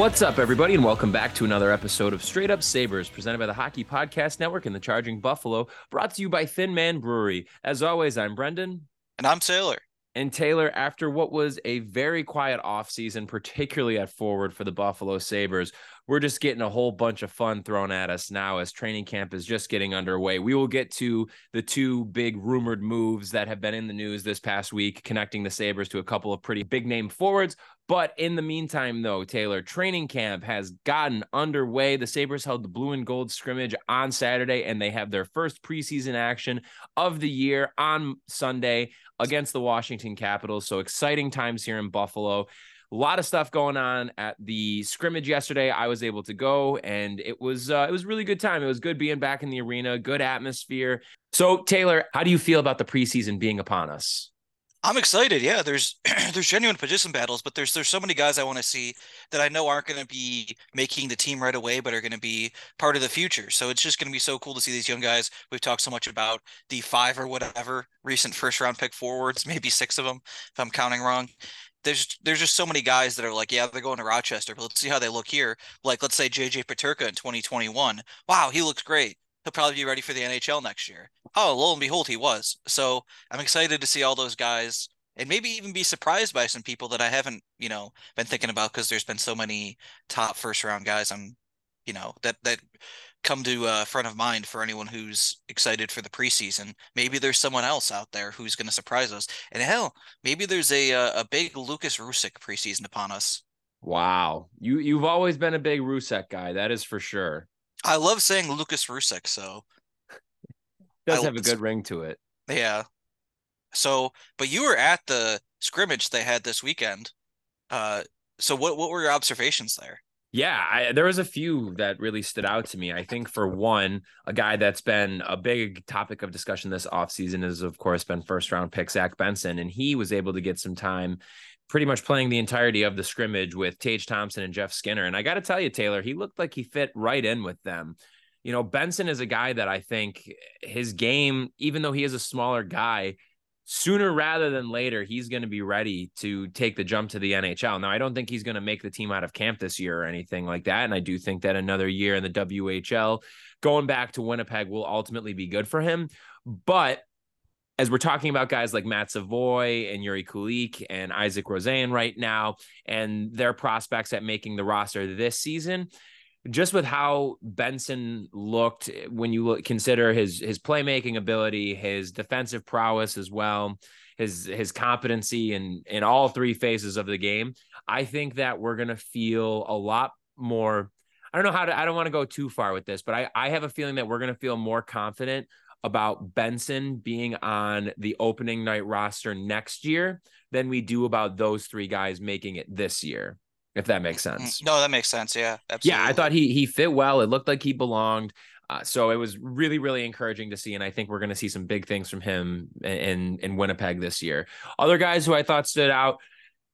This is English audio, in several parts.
What's up, everybody, and welcome back to another episode of Straight Up Sabres, presented by the Hockey Podcast Network and the Charging Buffalo, brought to you by Thin Man Brewery. As always, I'm Brendan. And I'm Taylor. And Taylor, after what was a very quiet offseason, particularly at forward for the Buffalo Sabres, we're just getting a whole bunch of fun thrown at us now as training camp is just getting underway. We will get to the two big rumored moves that have been in the news this past week, connecting the Sabres to a couple of pretty big name forwards. But in the meantime, though, Taylor, training camp has gotten underway. The Sabres held the blue and gold scrimmage on Saturday, and they have their first preseason action of the year on Sunday against the Washington Capitals. So exciting times here in Buffalo. A lot of stuff going on at the scrimmage yesterday. I was able to go, and it was uh, it was really good time. It was good being back in the arena, good atmosphere. So Taylor, how do you feel about the preseason being upon us? I'm excited. Yeah, there's there's genuine position battles, but there's there's so many guys I want to see that I know aren't going to be making the team right away, but are going to be part of the future. So it's just going to be so cool to see these young guys. We've talked so much about the five or whatever recent first round pick forwards, maybe six of them if I'm counting wrong there's there's just so many guys that are like, yeah, they're going to Rochester, but let's see how they look here. Like, let's say JJ Peterka in 2021. Wow, he looks great. He'll probably be ready for the NHL next year. Oh, lo and behold, he was. So I'm excited to see all those guys and maybe even be surprised by some people that I haven't, you know, been thinking about because there's been so many top first round guys. I'm, you know, that that come to uh, front of mind for anyone who's excited for the preseason. Maybe there's someone else out there who's going to surprise us. And hell, maybe there's a uh, a big Lukas Rousek preseason upon us. Wow, you you've always been a big Rousek guy. That is for sure. I love saying Lukas Rousek, so does I, have a good ring to it. Yeah. So, but you were at the scrimmage they had this weekend. Uh, so what what were your observations there? Yeah, I, there was a few that really stood out to me. I think for one, a guy that's been a big topic of discussion this offseason is, of course, been first round pick Zach Benson, and he was able to get some time pretty much playing the entirety of the scrimmage with Tage Thompson and Jeff Skinner. And I got to tell you, Taylor, he looked like he fit right in with them. You know, Benson is a guy that I think his game, even though he is a smaller guy, sooner rather than later, he's going to be ready to take the jump to the NHL. Now, I don't think he's going to make the team out of camp this year or anything like that. And I do think that another year in the WHL, going back to Winnipeg, will ultimately be good for him. But as we're talking about guys like Matt Savoy and Jiri Kulich and Isak Rosén right now, and their prospects at making the roster this season, just with how Benson looked eh, when you look, consider his his playmaking ability, his defensive prowess as well, his his competency in in all three phases of the game, I think that we're gonna feel a lot more. I don't know how to. I don't want to go too far with this, but I I have a feeling that we're gonna feel more confident about Benson being on the opening night roster next year than we do about those three guys making it this year if that makes mm, sense. No, that makes sense. Yeah, absolutely. Yeah, I thought he he fit well. It looked like he belonged. Uh, so it was really, really encouraging to see, and I think we're going to see some big things from him in in Winnipeg this year. Other guys who I thought stood out,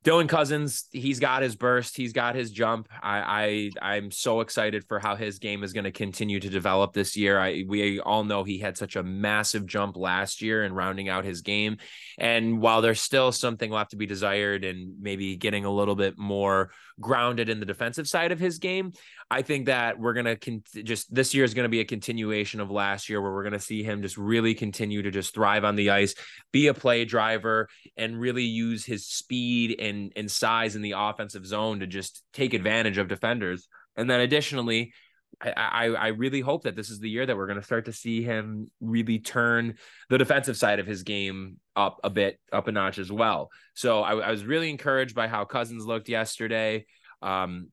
Dylan Cozens, he's got his burst, he's got his jump. I, I I'm so excited for how his game is going to continue to develop this year. I we all know he had such a massive jump last year in rounding out his game, and while there's still something left to be desired, and maybe getting a little bit more grounded in the defensive side of his game, I think that we're gonna con- just this year is going to be a continuation of last year, where we're going to see him just really continue to just thrive on the ice, be a play driver, and really use his speed and and size in the offensive zone to just take advantage of defenders. And then additionally, I, I, really hope that this is the year that we're going to start to see him really turn the defensive side of his game up a bit, up a notch as well. So I, I was really encouraged by how Cozens looked yesterday. Um,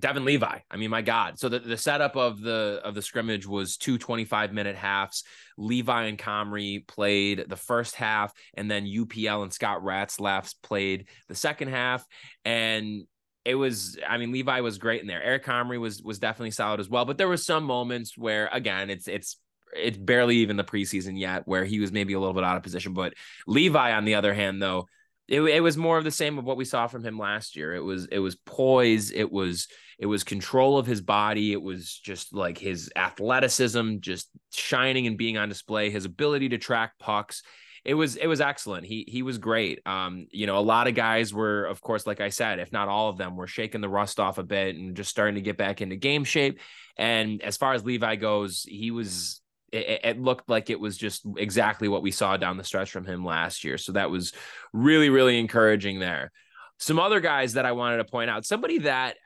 Devon Levi. I mean, my God. So the, the setup of the of the scrimmage was two 25 minute halves. Levi and Comrie played the first half, and then UPL and Scott Ratzlaff played the second half. And it was, I mean, Levi was great in there. Eric Comrie was was definitely solid as well. But there were some moments where, again, it's it's it's barely even the preseason yet, where he was maybe a little bit out of position. But Levi, on the other hand, though, it, it was more of the same of what we saw from him last year. It was it was poise, it was it was control of his body, it was just like his athleticism just shining and being on display, his ability to track pucks. It was it was excellent. He he was great. Um, you know, a lot of guys were, of course, like I said, if not all of them, were shaking the rust off a bit and just starting to get back into game shape. And as far as Levi goes, he was it, it, looked like it was just exactly what we saw down the stretch from him last year. So that was really, really encouraging there. Some other guys that I wanted to point out, somebody that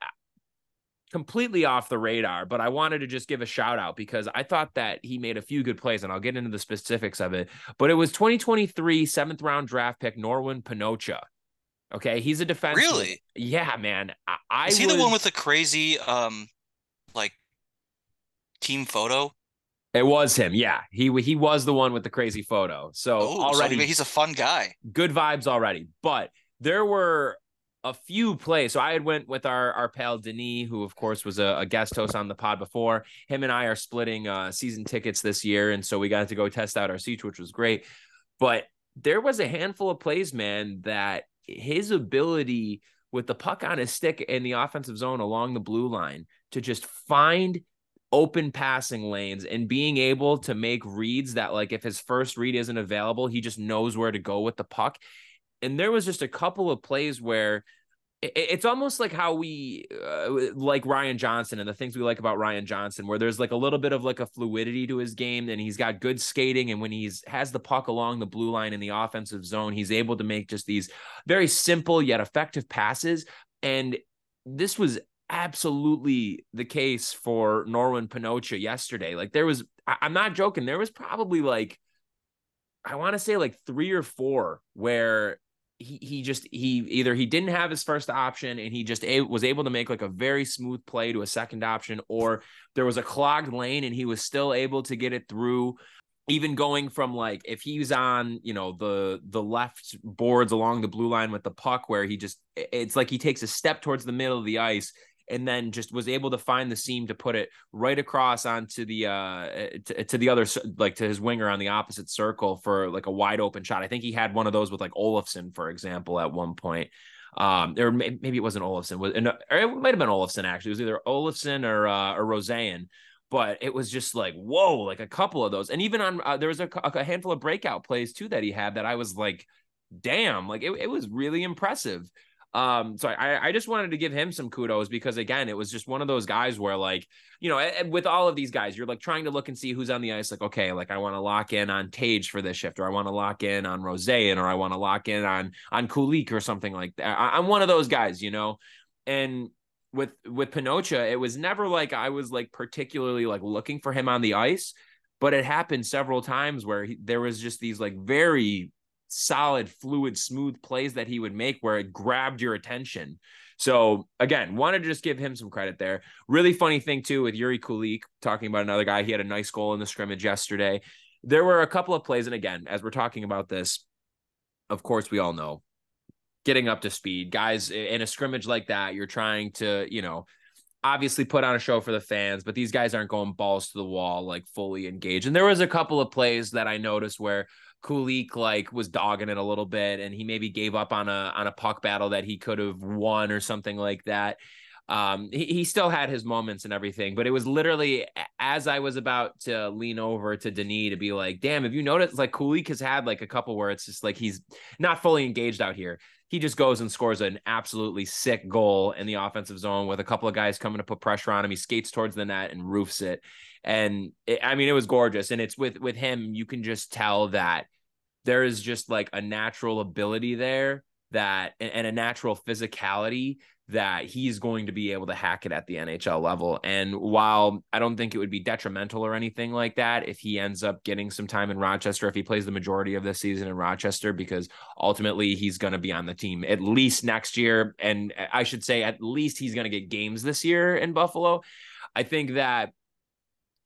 completely off the radar, but I wanted to just give a shout out because I thought that he made a few good plays and I'll get into the specifics of it. But it was 2023 seventh round draft pick Norwin Panocha. Okay, he's a defense. Really? Yeah, man. I, I is he was... the one with the crazy um like team photo? It was him. Yeah, he he was the one with the crazy photo. So oh, already so he's a fun guy. Good vibes already. But there were a few plays. So I had went with our our pal Denis, who of course was a, a, guest host on the pod before. Him and I are splitting uh, season tickets this year, and so we got to go test out our seats, which was great. But there was a handful of plays, man, that his ability with the puck on his stick in the offensive zone along the blue line to just find open passing lanes and being able to make reads that like if his first read isn't available he just knows where to go with the puck and there was just a couple of plays where it's almost like how we uh, like Ryan Johnson and the things we like about Ryan Johnson, where there's like a little bit of like a fluidity to his game, and he's got good skating. And when he's has the puck along the blue line in the offensive zone, he's able to make just these very simple yet effective passes. And this was absolutely the case for Norwin Panocha yesterday. Like there was, I'm not joking, there was probably like I want to say like three or four where he he just he either he didn't have his first option and he just a, was able to make like a very smooth play to a second option or there was a clogged lane and he was still able to get it through even going from like if he's on you know the the left boards along the blue line with the puck where he just it's like he takes a step towards the middle of the ice and then just was able to find the seam to put it right across onto the uh to, to, the other like to his winger on the opposite circle for like a wide open shot. I think he had one of those with like Olofsson, for example, at one point. Um, or maybe it wasn't Olofsson, was it might have been Olofsson actually. It was either Olofsson or uh, or Rosén but it was just like whoa like a couple of those and even on uh, there was a, a, handful of breakout plays too that he had that i was like damn like it, it was really impressive um, so I, I just wanted to give him some kudos because again, it was just one of those guys where like, you know, with all of these guys, you're like trying to look and see who's on the ice. Like, okay, like I want to lock in on Tage for this shift, or I want to lock in on Rosén, or I want to lock in on on Kulich or something like that. I, I'm one of those guys, you know. And with with Panocha, it was never like I was like particularly like looking for him on the ice, but it happened several times where he, there was just these like very solid, fluid, smooth plays that he would make where it grabbed your attention. So again, wanted to just give him some credit there. Really funny thing too with Jiri Kulich talking about another guy. He had a nice goal in the scrimmage yesterday. There were a couple of plays, and again, as we're talking about this, of course, we all know getting up to speed, guys in a scrimmage like that. You're trying to, you know, obviously put on a show for the fans, but these guys aren't going balls to the wall, like fully engaged. And there was a couple of plays that I noticed where Kulich like was dogging it a little bit and he maybe gave up on a on a puck battle that he could have won or something like that. Um, he, he still had his moments and everything, but it was literally as I was about to lean over to Denis to be like, damn, have you noticed like Kulich has had like a couple where it's just like he's not fully engaged out here. He just goes and scores an absolutely sick goal in the offensive zone with a couple of guys coming to put pressure on him. He skates towards the net and roofs it. And it, I mean, it was gorgeous. And it's with with him, you can just tell that there is just like a natural ability there that and a natural physicality that he's going to be able to hack it at the NHL level. And while I don't think it would be detrimental or anything like that if he ends up getting some time in Rochester, if he plays the majority of this season in Rochester, because ultimately he's going to be on the team at least next year. And I should say, at least he's going to get games this year in Buffalo. I think that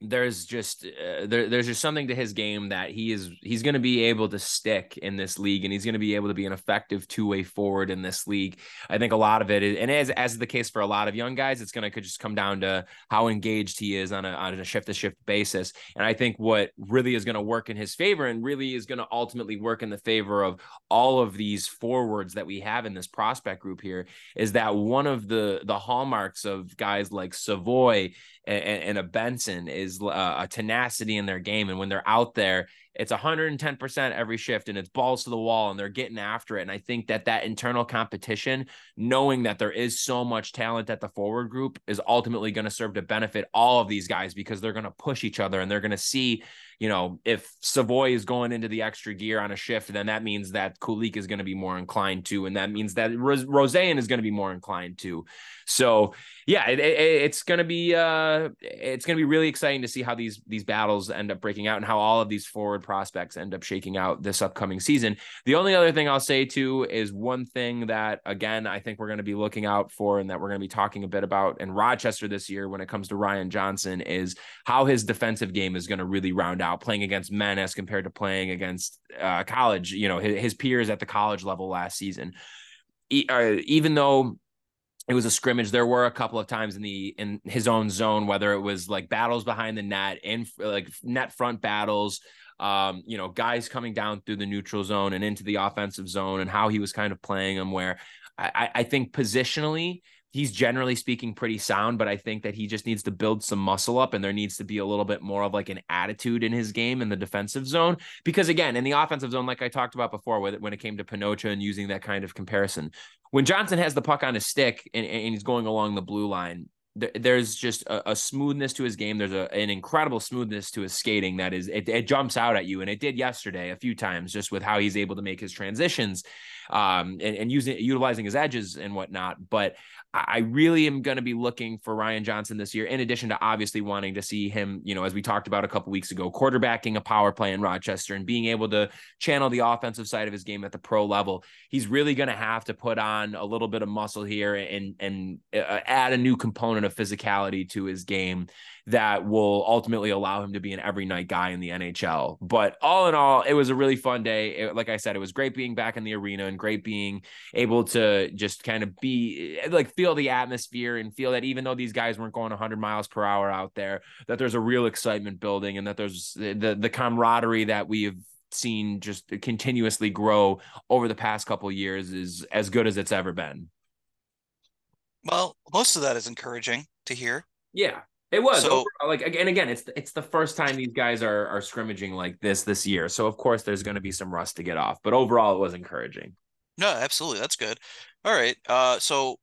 there's just uh, there, there's just something to his game that he is he's going to be able to stick in this league and he's going to be able to be an effective two-way forward in this league. I think a lot of it is, and as as the case for a lot of young guys it's going to just come down to how engaged he is on a on a shift to shift basis. And i think what really is going to work in his favor and really is going to ultimately work in the favor of all of these forwards that we have in this prospect group here is that one of the the hallmarks of guys like savoy and, and a Benson is uh, a tenacity in their game. And when they're out there, it's 110% every shift and it's balls to the wall and they're getting after it. And I think that that internal competition, knowing that there is so much talent at the forward group, is ultimately going to serve to benefit all of these guys because they're going to push each other and they're going to see you know, if Savoy is going into the extra gear on a shift, then that means that Kulich is going to be more inclined to, and that means that Ros- Rosén is going to be more inclined to. So yeah, it, it, it's going to be uh, it's going to be really exciting to see how these these battles end up breaking out and how all of these forward prospects end up shaking out this upcoming season. The only other thing I'll say too is one thing that again I think we're going to be looking out for and that we're going to be talking a bit about in Rochester this year when it comes to Ryan Johnson is how his defensive game is going to really round out now playing against men as compared to playing against uh, college, you know, his, his, peers at the college level last season. E- uh, even though it was a scrimmage, there were a couple of times in the in his own zone, whether it was like battles behind the net, in like net front battles, um, you know, guys coming down through the neutral zone and into the offensive zone, and how he was kind of playing them. Where I, I think positionally he's generally speaking pretty sound, but I think that he just needs to build some muscle up and there needs to be a little bit more of like an attitude in his game in the defensive zone. Because again, in the offensive zone, like I talked about before, with when it came to Panocha and using that kind of comparison, when Johnson has the puck on his stick and, and he's going along the blue line, there's just a, a, smoothness to his game. There's a, an incredible smoothness to his skating that is it, it, jumps out at you, and it did yesterday a few times, just with how he's able to make his transitions, um, and, and using utilizing his edges and whatnot. But I really am going to be looking for Ryan Johnson this year, in addition to obviously wanting to see him, you know, as we talked about a couple weeks ago, quarterbacking a power play in Rochester and being able to channel the offensive side of his game at the pro level. He's really going to have to put on a little bit of muscle here and and uh, add a new component of physicality to his game that will ultimately allow him to be an every night guy in the NHL. But all in all, it was a really fun day. It, like I said, it was great being back in the arena and great being able to just kind of be eh, like feel the atmosphere and feel that even though these guys weren't going 100 miles per hour out there, that there's a real excitement building and that there's eh, the the camaraderie that we've seen just continuously grow over the past couple years is as good as it's ever been. Well, most of that is encouraging to hear. Yeah. It was so, like again, again, it's it's the first time these guys are are scrimmaging like this this year. So of course there's going to be some rust to get off, but overall it was encouraging. No, absolutely, that's good. All right, uh, so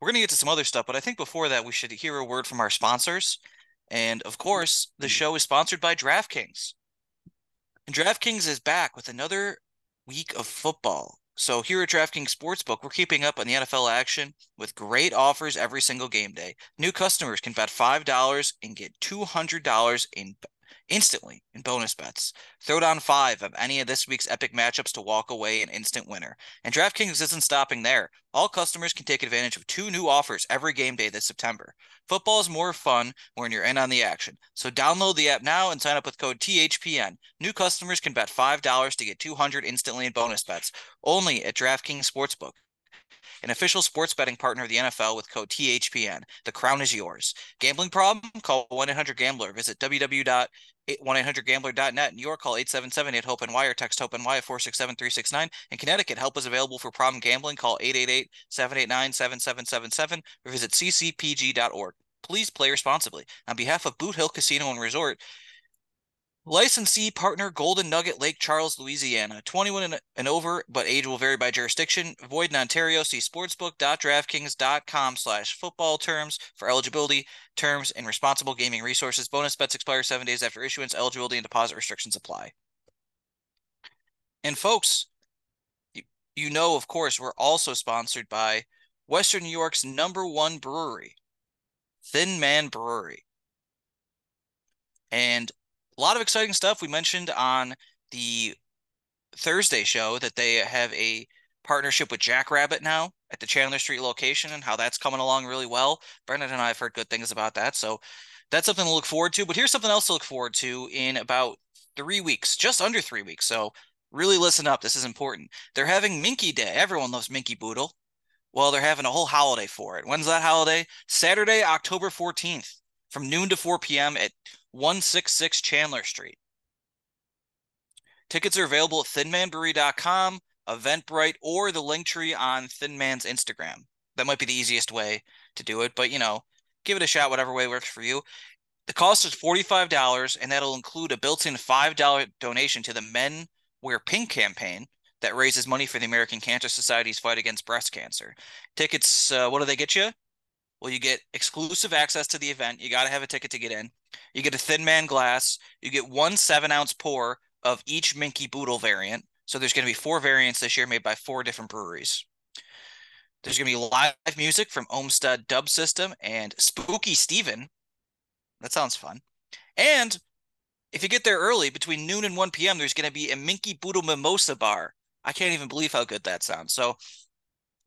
we're gonna get to some other stuff, but I think before that we should hear a word from our sponsors, and of course the show is sponsored by DraftKings. And DraftKings is back with another week of football. So here at DraftKings Sportsbook, we're keeping up on the NFL action with great offers every single game day. New customers can bet $5 and get $200 in instantly in bonus bets. Throw down five of any of this week's epic matchups to walk away an instant winner. And DraftKings isn't stopping there. All customers can take advantage of two new offers every game day this September. Football is more fun when you're in on the action. So download the app now and sign up with code THPN. New customers can bet $5 to get 200 instantly in bonus bets only at DraftKings Sportsbook an official sports betting partner of the NFL with code THPN. The crown is yours. Gambling problem? Call 1 800 Gambler. Visit www 1-800-GAMBLER.net. New York, call 877-8-HOPE-NY or text HOPE-NY at 467-369. In Connecticut, help is available for problem gambling. Call 888-789-7777 or visit ccpg.org. Please play responsibly. On behalf of Boot Hill Casino and Resort, Licensee partner Golden Nugget Lake Charles, Louisiana. 21 and over, but age will vary by jurisdiction. Void in Ontario. See sportsbook.draftkings.com slash football terms for eligibility, terms, and responsible gaming resources. Bonus bets expire seven days after issuance. Eligibility and deposit restrictions apply. And folks, you, you know, of course, we're also sponsored by Western New York's number one brewery, Thin Man Brewery. And a lot of exciting stuff. We mentioned on the Thursday show that they have a partnership with Jackrabbit now at the Chandler Street location and how that's coming along really well. Brendan and I have heard good things about that. So that's something to look forward to. But here's something else to look forward to in about three weeks, just under three weeks. So really listen up. This is important. They're having Minkey Day. Everyone loves Minkey Boodle. Well, they're having a whole holiday for it. When's that holiday? Saturday, October 14th from noon to 4 p.m. at 166 Chandler Street. Tickets are available at thinmanbrewery.com, Eventbrite, or the link tree on Thin Man's Instagram. That might be the easiest way to do it, but you know, give it a shot, whatever way works for you. The cost is $45, and that'll include a built in $5 donation to the Men Wear Pink campaign that raises money for the American Cancer Society's fight against breast cancer. Tickets, uh, what do they get you? Well, you get exclusive access to the event. You got to have a ticket to get in. You get a Thin Man glass. You get one seven ounce pour of each Minkey Boodle variant. So there's going to be four variants this year made by four different breweries. There's going to be live music from Olmsted Dub System and Spooky Steven. That sounds fun. And if you get there early, between noon and 1 p.m., there's going to be a Minkey Boodle Mimosa bar. I can't even believe how good that sounds. So,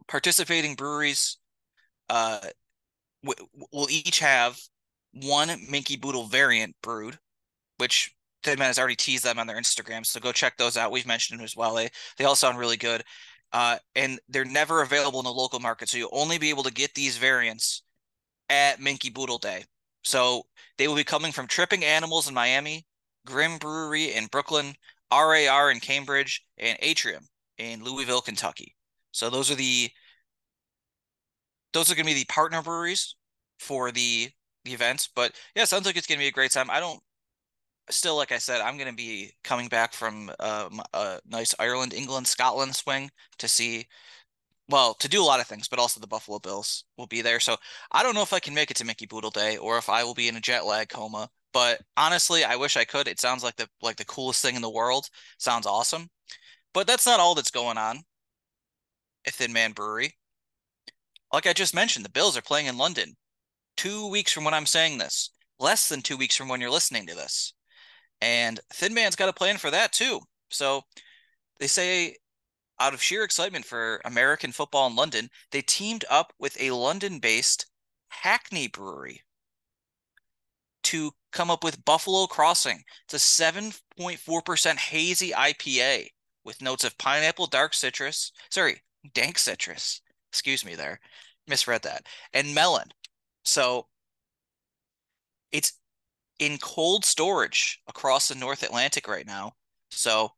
participating breweries uh, w- will each have one Minkey Boodle variant brewed, which Man has already teased them on their Instagram. So go check those out. We've mentioned them as well. They they all sound really good. Uh, and they're never available in the local market. So you'll only be able to get these variants at Minkey Boodle Day. So they will be coming from Tripping Animals in Miami, Grimm Brewery in Brooklyn, RAR in Cambridge, and Atrium in Louisville, Kentucky. So those are the those are going to be the partner breweries for the the events. But yeah, sounds like it's going to be a great time. I don't still, like I said, I'm going to be coming back from um, a nice Ireland, England, Scotland swing to see, well, to do a lot of things, but also the Buffalo Bills will be there. So I don't know if I can make it to Minkey Boodle Day or if I will be in a jet lag coma. But honestly, I wish I could. It sounds like the like the coolest thing in the world. Sounds awesome. But that's not all that's going on at Thin Man Brewery. Like I just mentioned, the Bills are playing in London two weeks from when I'm saying this, less than two weeks from when you're listening to this. And Thin Man's got a plan for that too. So they say, out of sheer excitement for American football in London, they teamed up with a London based Hackney brewery to come up with Buffalo Crossing. It's a 7.4% hazy IPA with notes of pineapple, dark citrus, sorry, dank citrus. Excuse me there. Misread that. And melon. So it's in cold storage across the North Atlantic right now. So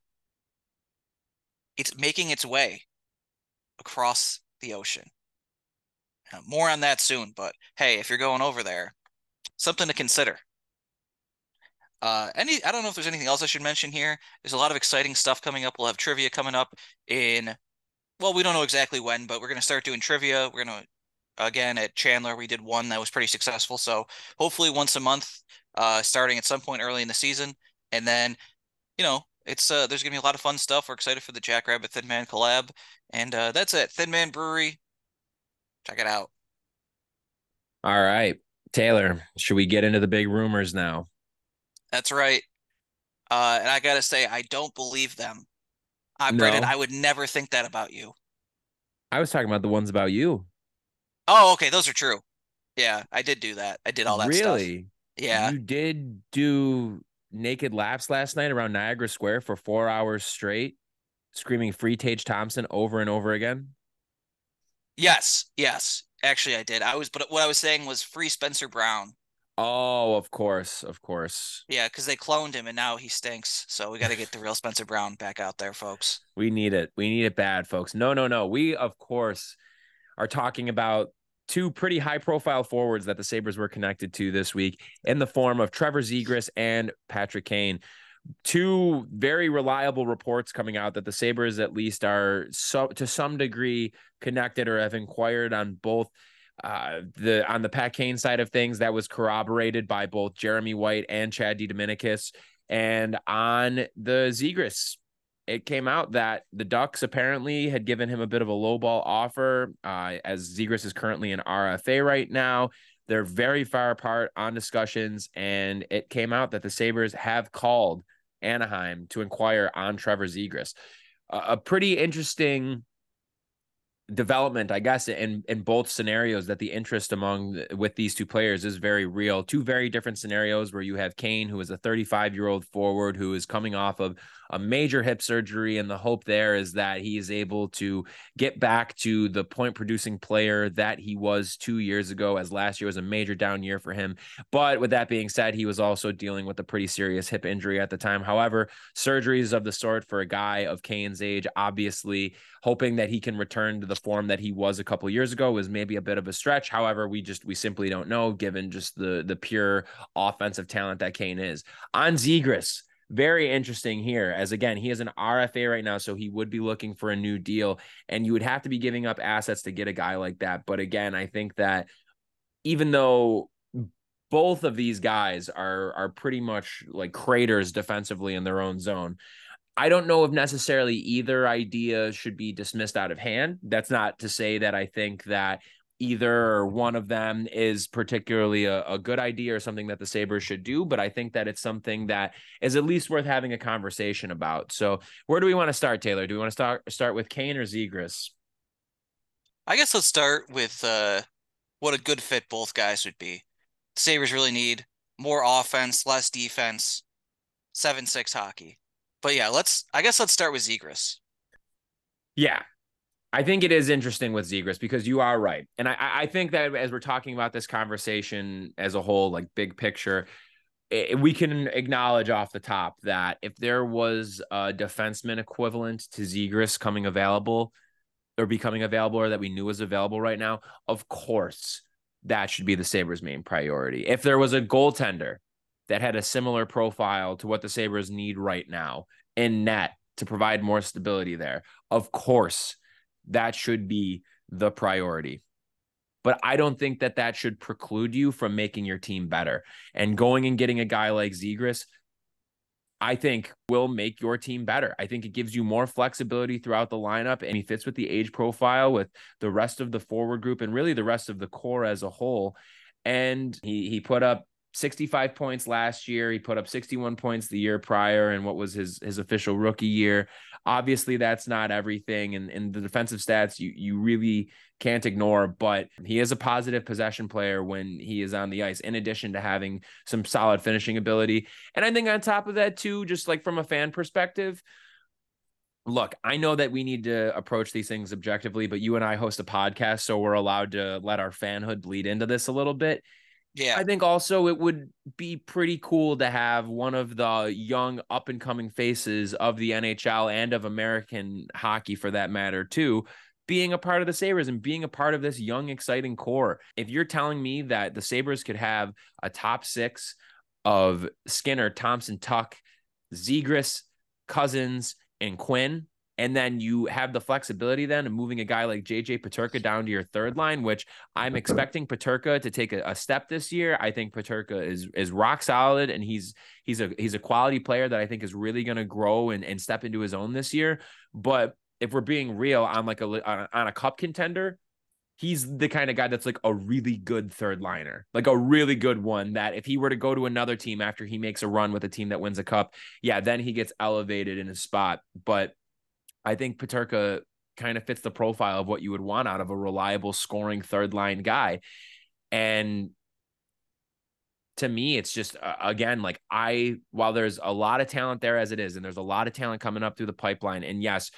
it's making its way across the ocean. Now, more on that soon, but hey, if you're going over there, something to consider. Uh, any I don't know if there's anything else I should mention here. There's a lot of exciting stuff coming up. We'll have trivia coming up in well, we don't know exactly when, but we're gonna start doing trivia. We're gonna again at Chandler, we did one that was pretty successful. So hopefully once a month, uh, starting at some point early in the season, and then you know it's uh, there's gonna be a lot of fun stuff. We're excited for the Jackrabbit Thin Man collab, and uh, that's it. Thin Man Brewery, check it out. All right, Taylor, should we get into the big rumors now? That's right. Uh, and I gotta say, I don't believe them. Uh, I, no. Brendan, I would never think that about you. I was talking about the ones about you. Oh, okay, those are true. Yeah, I did do that. I did all that really? Stuff. Yeah. You did do naked laps last night around Niagara Square for four hours straight, screaming free Tage Thompson over and over again. Yes, yes. Actually I did. I was but what I was saying was free Spencer Brown. Oh, of course, of course. Yeah, because they cloned him and now he stinks. So we got to get the real Spencer Brown back out there, folks. We need it. We need it bad, folks. No, no, no. We of course are talking about two pretty high profile forwards that the Sabres were connected to this week in the form of Trevor Zegras and Patrick Kane. Two very reliable reports coming out that the Sabres at least are so to some degree connected or have inquired on both uh, the on the Pat Kane side of things that was corroborated by both Jeremy White and Chad DiDomenicis. And on the Zegras it came out that the Ducks apparently had given him a bit of a lowball offer, uh, as Zegras is currently an RFA right now. They're very far apart on discussions, and it came out that the Sabres have called Anaheim to inquire on Trevor Zegras. Uh, a pretty interesting development, I guess, in in both scenarios that the interest among with these two players is very real. Two very different scenarios where you have Kane, who is a 35 year old forward who is coming off of a major hip surgery, and the hope there is that he is able to get back to the point producing player that he was two years ago, as last year was a major down year for him. But with that being said, he was also dealing with a pretty serious hip injury at the time. However, surgeries of the sort for a guy of Kane's age, obviously hoping that he can return to the form that he was a couple years ago was maybe a bit of a stretch. However, we just we simply don't know given just the the pure offensive talent that Kane is. On Zegras, very interesting here as again he is an RFA right now so he would be looking for a new deal and you would have to be giving up assets to get a guy like that but again I think that even though both of these guys are are pretty much like craters defensively in their own zone I don't know if necessarily either idea should be dismissed out of hand. That's not to say that I think that either one of them is particularly a, a, good idea or something that the Sabres should do, but I think that it's something that is at least worth having a conversation about. So where do we want to start, Taylor? Do we want to start start with Kane or Zegras? I guess let's start with uh, what a good fit both guys would be. The Sabres really need more offense, less defense, seven six hockey. But yeah, let's I guess let's start with Zegras. Yeah, I think it is interesting with Zegras because you are right. And I, I think that as we're talking about this conversation as a whole, like big picture, it, we can acknowledge off the top that if there was a defenseman equivalent to Zegras coming available or becoming available or that we knew was available right now, of course, that should be the Sabres' main priority. If there was a goaltender that had a similar profile to what the Sabres need right now in net to provide more stability there, of course, that should be the priority. But I don't think that that should preclude you from making your team better. And going and getting a guy like Zegras, I think will make your team better. I think it gives you more flexibility throughout the lineup and he fits with the age profile with the rest of the forward group and really the rest of the core as a whole. And he he put up 65 points last year. He put up 61 points the year prior and what was his his official rookie year. Obviously, that's not everything. And, and the defensive stats you you really can't ignore, but he is a positive possession player when he is on the ice, in addition to having some solid finishing ability. And I think on top of that, too, just like from a fan perspective, look, I know that we need to approach these things objectively, but you and I host a podcast, so we're allowed to let our fanhood bleed into this a little bit. Yeah. I think also it would be pretty cool to have one of the young up and coming faces of the NHL and of American hockey for that matter too being a part of the Sabres and being a part of this young exciting core. If you're telling me that the Sabres could have a top 6 of Skinner, Thompson, Tuch, Zegras, Cozens, and Quinn and then you have the flexibility then of moving a guy like JJ Peterka down to your third line, which I'm mm-hmm. expecting Peterka to take a, a, step this year. I think Peterka is is rock solid and he's he's a he's a quality player that I think is really going to grow and, and step into his own this year. But if we're being real, on like a on a cup contender, he's the kind of guy that's like a really good third liner, like a really good one that if he were to go to another team after he makes a run with a team that wins a cup, yeah, then he gets elevated in his spot. But I think Peterka kind of fits the profile of what you would want out of a reliable scoring third line guy. And to me, it's just uh, again like I while there's a lot of talent there as it is, and there's a lot of talent coming up through the pipeline, and yes,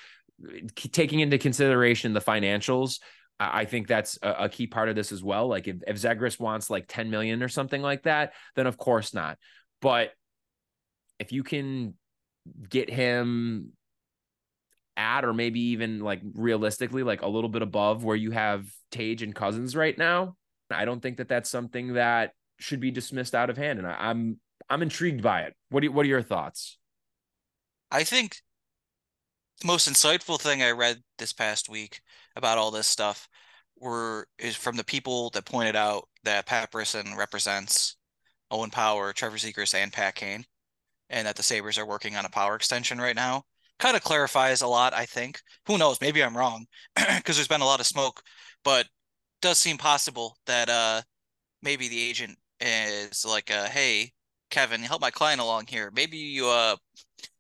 taking into consideration the financials. I think that's a, a key part of this as well. Like if, if Zegras wants like 10 million or something like that, then of course not. But if you can get him at or maybe even like realistically like a little bit above where you have Tage and Cozens right now. I don't think that that's something that should be dismissed out of hand, and I, I'm I'm intrigued by it. What do you, what are your thoughts? I think the most insightful thing I read this past week about all this stuff were is from the people that pointed out that Pat represents Owen Power, Trevor Zegras, and Pat Kane, and that the Sabres are working on a power extension right now kind of clarifies a lot, I think. Who knows? Maybe I'm wrong because there's been a lot of smoke, but does seem possible that uh maybe the agent is like uh hey Kevyn help my client along here maybe you uh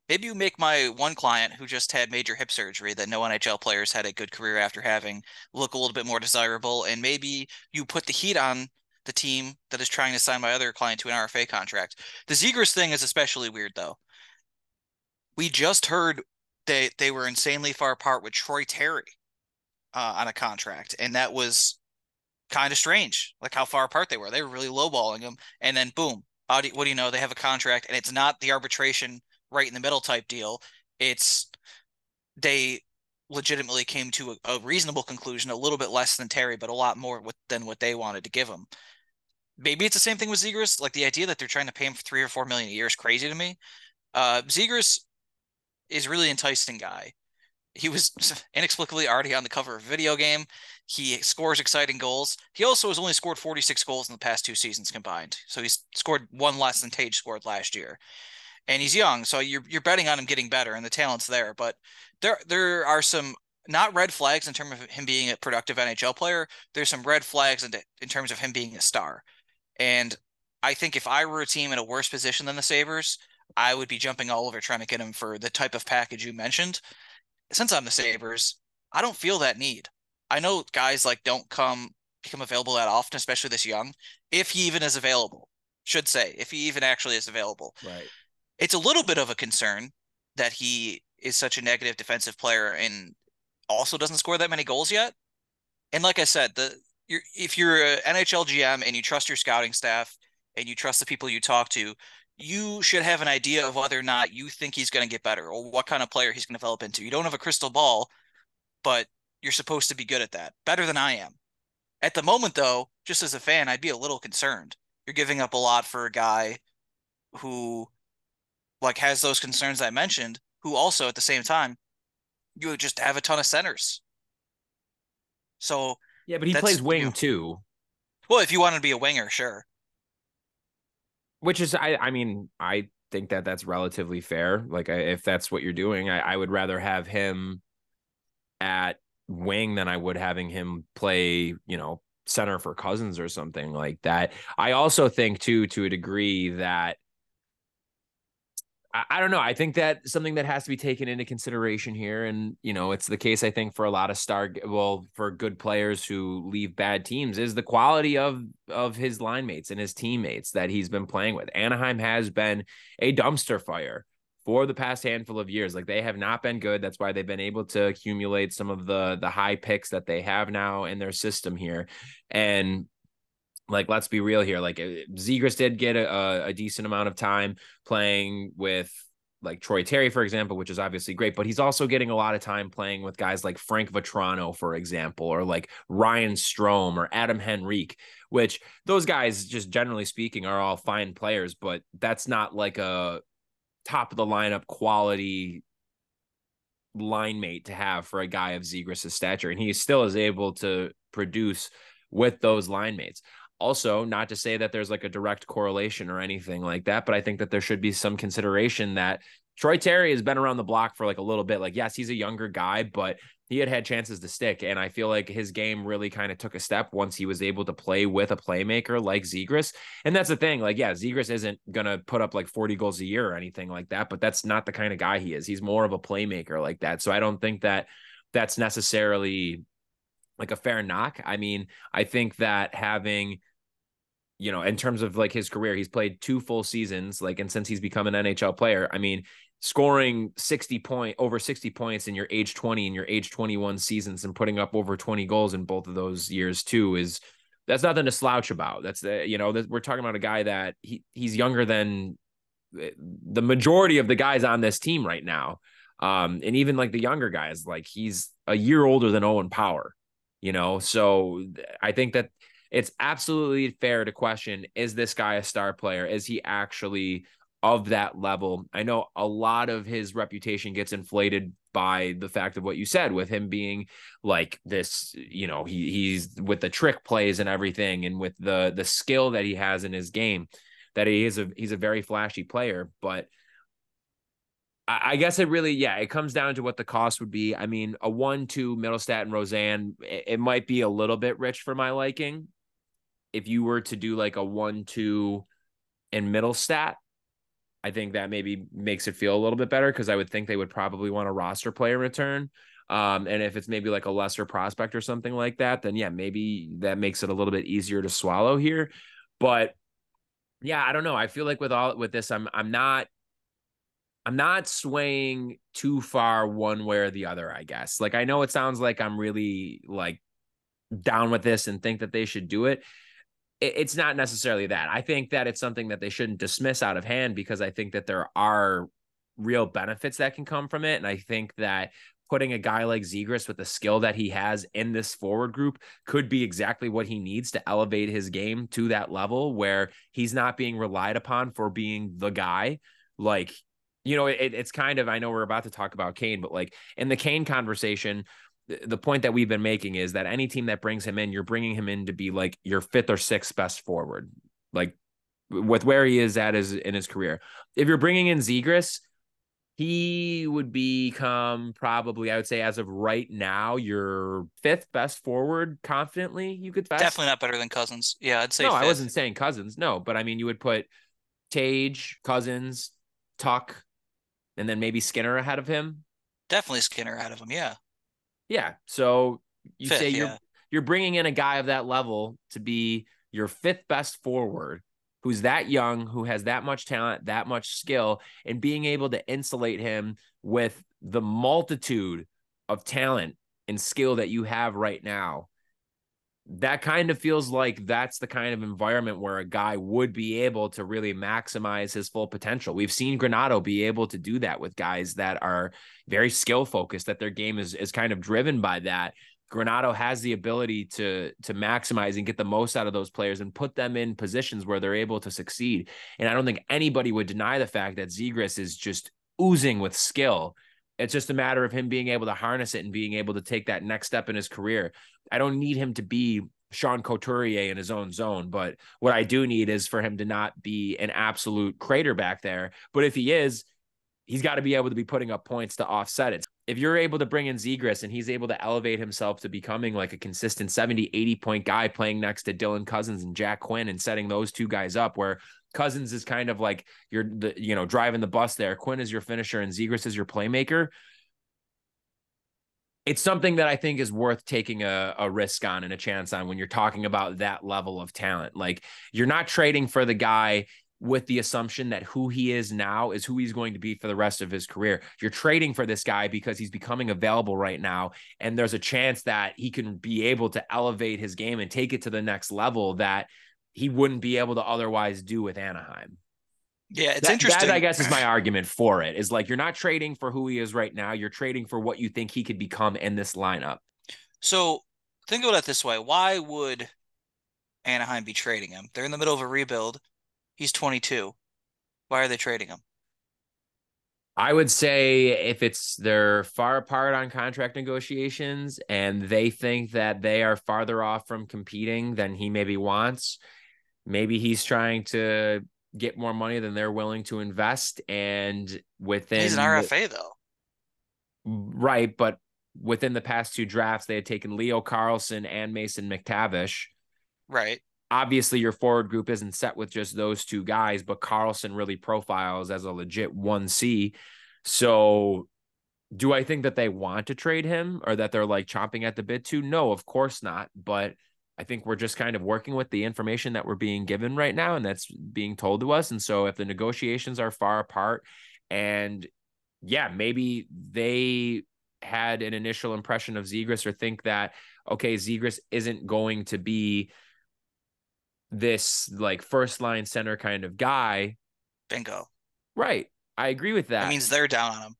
maybe you make my one client who just had major hip surgery that no NHL players had a good career after having look a little bit more desirable and maybe you put the heat on the team that is trying to sign my other client to an RFA contract. The Zegras thing is especially weird though we just heard they they were insanely far apart with Troy Terry uh, on a contract, and that was kind of strange, like how far apart they were. They were really lowballing him, and then boom, what do you know? They have a contract, and it's not the arbitration right in the middle type deal. It's they legitimately came to a, a, reasonable conclusion, a little bit less than Terry, but a lot more with, than what they wanted to give him. Maybe it's the same thing with Zegras. Like the idea that they're trying to pay him for three or four million a year is crazy to me. Uh, Zegras is really enticing guy. He was inexplicably already on the cover of a video game. He scores exciting goals. He also has only scored 46 goals in the past two seasons combined. So he's scored one less than Tage scored last year. And he's young, so you're you're betting on him getting better and the talent's there, but there there are some not red flags in terms of him being a productive NHL player. There's some red flags in, in terms of him being a star. And I think if I were a team in a worse position than the Sabres, I would be jumping all over trying to get him for the type of package you mentioned. Since I'm the Sabres, I don't feel that need. I know guys like don't come become available that often, especially this young. If he even is available, should say, if he even actually is available. Right. It's a little bit of a concern that he is such a negative defensive player and also doesn't score that many goals yet. And like I said, the you're if you're an NHL GM and you trust your scouting staff and you trust the people you talk to, you should have an idea of whether or not you think he's going to get better or what kind of player he's going to develop into. You don't have a crystal ball, but you're supposed to be good at that, better than I am. At the moment, though, just as a fan, I'd be a little concerned. You're giving up a lot for a guy who, like, has those concerns I mentioned. Who also, at the same time, you would just have a ton of centers. So yeah, but he plays wing you know, too. Well, if you want to be a winger, sure which is I I mean I think that that's relatively fair. Like if that's what you're doing, I, I would rather have him at wing than I would having him play, you know, center for Cozens or something like that. I also think too, to a degree, that I, don't know. I think that something that has to be taken into consideration here, and you know, it's the case I think for a lot of star, well, for good players who leave bad teams, is the quality of of his line mates and his teammates that he's been playing with. Anaheim has been a dumpster fire for the past handful of years. Like they have not been good. That's why they've been able to accumulate some of the the high picks that they have now in their system here, and like let's be real here like uh, Zegras did get a, a decent amount of time playing with like Troy Terry, for example, which is obviously great, but he's also getting a lot of time playing with guys like Frank Vatrano, for example, or like Ryan Strome or Adam Henrique, which those guys, just generally speaking, are all fine players, but that's not like a top of the lineup quality line mate to have for a guy of Zegras' stature. And he still is able to produce with those line mates also not to say that there's like a direct correlation or anything like that but i think that there should be some consideration that troy terry has been around the block for like a little bit. Like yes he's a younger guy but he had had chances to stick and i feel like his game really kind of took a step once he was able to play with a playmaker like zegras. And that's the thing like yeah zegras isn't gonna put up like 40 goals a year or anything like that but that's not the kind of guy he is. He's more of a playmaker like that so i don't think that that's necessarily like a fair knock. I mean, I think that having you know, in terms of like his career, he's played two full seasons, like, and since he's become an NHL player, I mean, scoring 60 point over 60 points in your age 20 and your age 21 seasons and putting up over 20 goals in both of those years too is that's nothing to slouch about. That's the, you know, we're talking about a guy that he he's younger than eh, the majority of the guys on this team right now. Um, and even like the younger guys, like he's a year older than Owen Power you know? So i think that it's absolutely fair to question is this guy a star player? Is he actually of that level? I know a lot of his reputation gets inflated by the fact of what you said with him being like this you know he he's with the trick plays and everything and with the the skill that he has in his game that he is a he's a very flashy player but I guess it really, yeah, it comes down to what the cost would be. I mean, a one, two Mittelstadt and Rosén, it might be a little bit rich for my liking. If you were to do like a one, two and Mittelstadt, I think that maybe makes it feel a little bit better because I would think they would probably want a roster player return. Um, and if it's maybe like a lesser prospect or something like that, then yeah, maybe that makes it a little bit easier to swallow here. But yeah, I don't know. I feel like with all with this, I'm I'm not I'm not swaying too far one way or the other, I guess. Like I know it sounds like I'm really like down with this and think that they should do it. It's not necessarily that. I think that it's something that they shouldn't dismiss out of hand because I think that there are real benefits that can come from it. And I think that putting a guy like Zegras with the skill that he has in this forward group could be exactly what he needs to elevate his game to that level where he's not being relied upon for being the guy. Like, you know, it, it's kind of, I know we're about to talk about Kane, but like in the Kane conversation, the point that we've been making is that any team that brings him in, you're bringing him in to be like your fifth or sixth best forward, like with where he is at his in his career. If you're bringing in Zegras, he would become probably, I would say, as of right now, your fifth best forward confidently. You could best. definitely not better than Cozens. Yeah, I'd say. No, fifth. I wasn't saying Cozens. No, but I mean, you would put Tage, Cozens, Tuch, and then maybe Skinner ahead of him. Definitely Skinner ahead of him. Yeah. Yeah. So you Fifth, say you're yeah. you're bringing in a guy of that level to be your fifth best forward who's that young, who has that much talent, that much skill, and being able to insulate him with the multitude of talent and skill that you have right now. That kind of feels like that's the kind of environment where a guy would be able to really maximize his full potential. We've seen Granato be able to do that with guys that are very skill focused, that their game is is kind of driven by that. Granato has the ability to to maximize and get the most out of those players and put them in positions where they're able to succeed. And I don't think anybody would deny the fact that Zegras is just oozing with skill. It's just a matter of him being able to harness it and being able to take that next step in his career. I don't need him to be Sean Couturier in his own zone, but what I do need is for him to not be an absolute crater back there. But if he is, he's got to be able to be putting up points to offset it. If you're able to bring in Zegras and he's able to elevate himself to becoming like a consistent 70, 80 point guy playing next to Dylan Cozens and Jack Quinn and setting those two guys up where Cozens is kind of like you're the you know driving the bus there. Quinn is your finisher and Zegras is your playmaker. It's something that I think is worth taking a, a risk on and a chance on when you're talking about that level of talent. Like you're not trading for the guy with the assumption that who he is now is who he's going to be for the rest of his career. You're trading for this guy because he's becoming available right now. And there's a chance that he can be able to elevate his game and take it to the next level that he wouldn't be able to otherwise do with Anaheim. Yeah, it's that, interesting. That, I guess, is my argument for it is like you're not trading for who he is right now. You're trading for what you think he could become in this lineup. So think about it this way. Why would Anaheim be trading him? They're in the middle of a rebuild. He's 22. Why are they trading him? I would say if it's they're far apart on contract negotiations and they think that they are farther off from competing than he maybe wants, maybe he's trying to get more money than they're willing to invest. And within He's an RFA though. Right, but within the past two drafts, they had taken Leo Carlsson and Mason McTavish. Right. Obviously, your forward group isn't set with just those two guys, but Carlsson really profiles as a legit 1C. So, do I think that they want to trade him or that they're like chomping at the bit to? No, of course not. But I think we're just kind of working with the information that we're being given right now and that's being told to us. And so, if the negotiations are far apart and yeah, maybe they had an initial impression of Zegras or think that, okay, Zegras isn't going to be this like first line center kind of guy. Bingo. Right. I agree with that. That means they're down on him.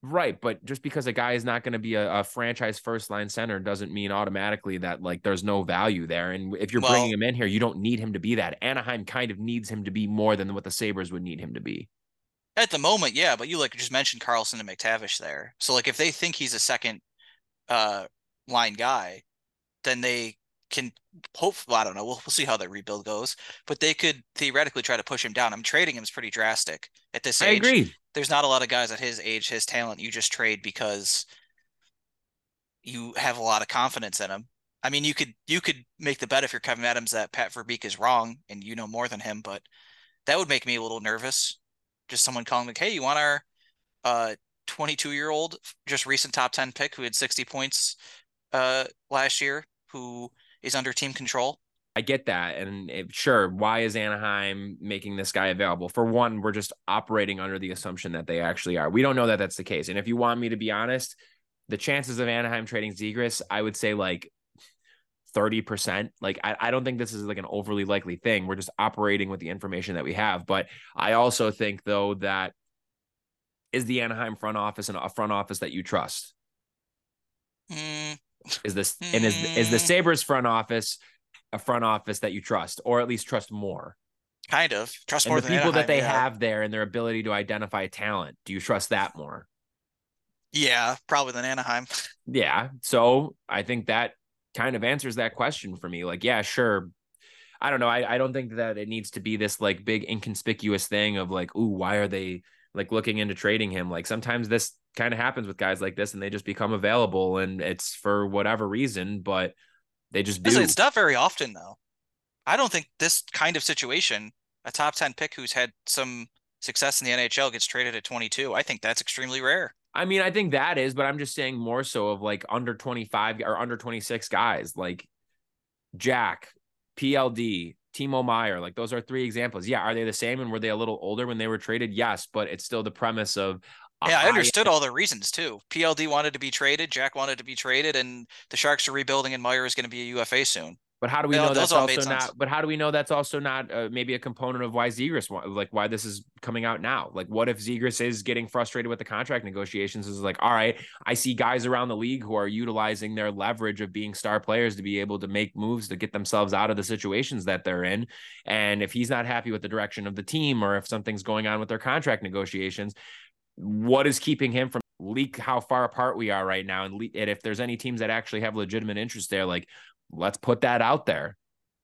Right, but just because a guy is not going to be a, a, franchise first line center doesn't mean automatically that like there's no value there. And if you're Well- bringing him in here, you don't need him to be that. Anaheim kind of needs him to be more than what the Sabres would need him to be. At the moment, yeah, but you like just mentioned Carlsson and McTavish there. So like if they think he's a second uh line guy, then they can hope well, I don't know. We'll, we'll see how that rebuild goes. But they could theoretically try to push him down. I'm trading him is pretty drastic at this age. I agree. There's not a lot of guys at his age, his talent, you just trade because you have a lot of confidence in him. I mean, you could you could make the bet if you're Kevyn Adams that Pat Verbeek is wrong and you know more than him, but that would make me a little nervous. Just someone calling like, "Hey, you want our uh 22 year old, just recent top 10 pick who had 60 points uh last year, who is under team control?" I get that. And it, sure, why is Anaheim making this guy available? For one, we're just operating under the assumption that they actually are. We don't know that that's the case. And if you want me to be honest, the chances of Anaheim trading Zegras, I would say like 30%. Like, I, I don't think this is like an overly likely thing. We're just operating with the information that we have. But I also think, though, that is the Anaheim front office and a front office that you trust. Mm, Is this and is is the Mm. Sabres front office a front office that you trust, or at least trust more? kind of. Trust And more the than people that they yeah. have there and their ability to identify talent, do you trust that more? Yeah, probably than Anaheim. Yeah. So I think that kind of answers that question for me. Like, yeah, sure. I don't know. I, I don't think that it needs to be this like big inconspicuous thing of like, ooh, why are they like looking into trading him? Like sometimes this kind of happens with guys like this and they just become available and it's for whatever reason, but they just do. It's not very often though. I don't think this kind of situation, a top 10 pick who's had some success in the NHL gets traded at 22. I think that's extremely rare. I mean, I think that is, but I'm just saying more so of like under 25 or under 26 guys like Jack, PLD, Timo Meier. Like those are three examples. Yeah. Are they the same? And were they a little older when they were traded? Yes, but it's still the premise of. Yeah, I understood all the reasons too. PLD wanted to be traded, Jack wanted to be traded, and the Sharks are rebuilding, and Meier is going to be a UFA soon. But how do we know that's also not? But how do we know that's also not uh, maybe a component of why Zegras wa- like why this is coming out now? Like, what if Zegras is getting frustrated with the contract negotiations? Is like, all right, I see guys around the league who are utilizing their leverage of being star players to be able to make moves to get themselves out of the situations that they're in. And if he's not happy with the direction of the team, or if something's going on with their contract negotiations, what is keeping him from leak how far apart we are right now? And, le- and if there's any teams that actually have legitimate interest there, like let's put that out there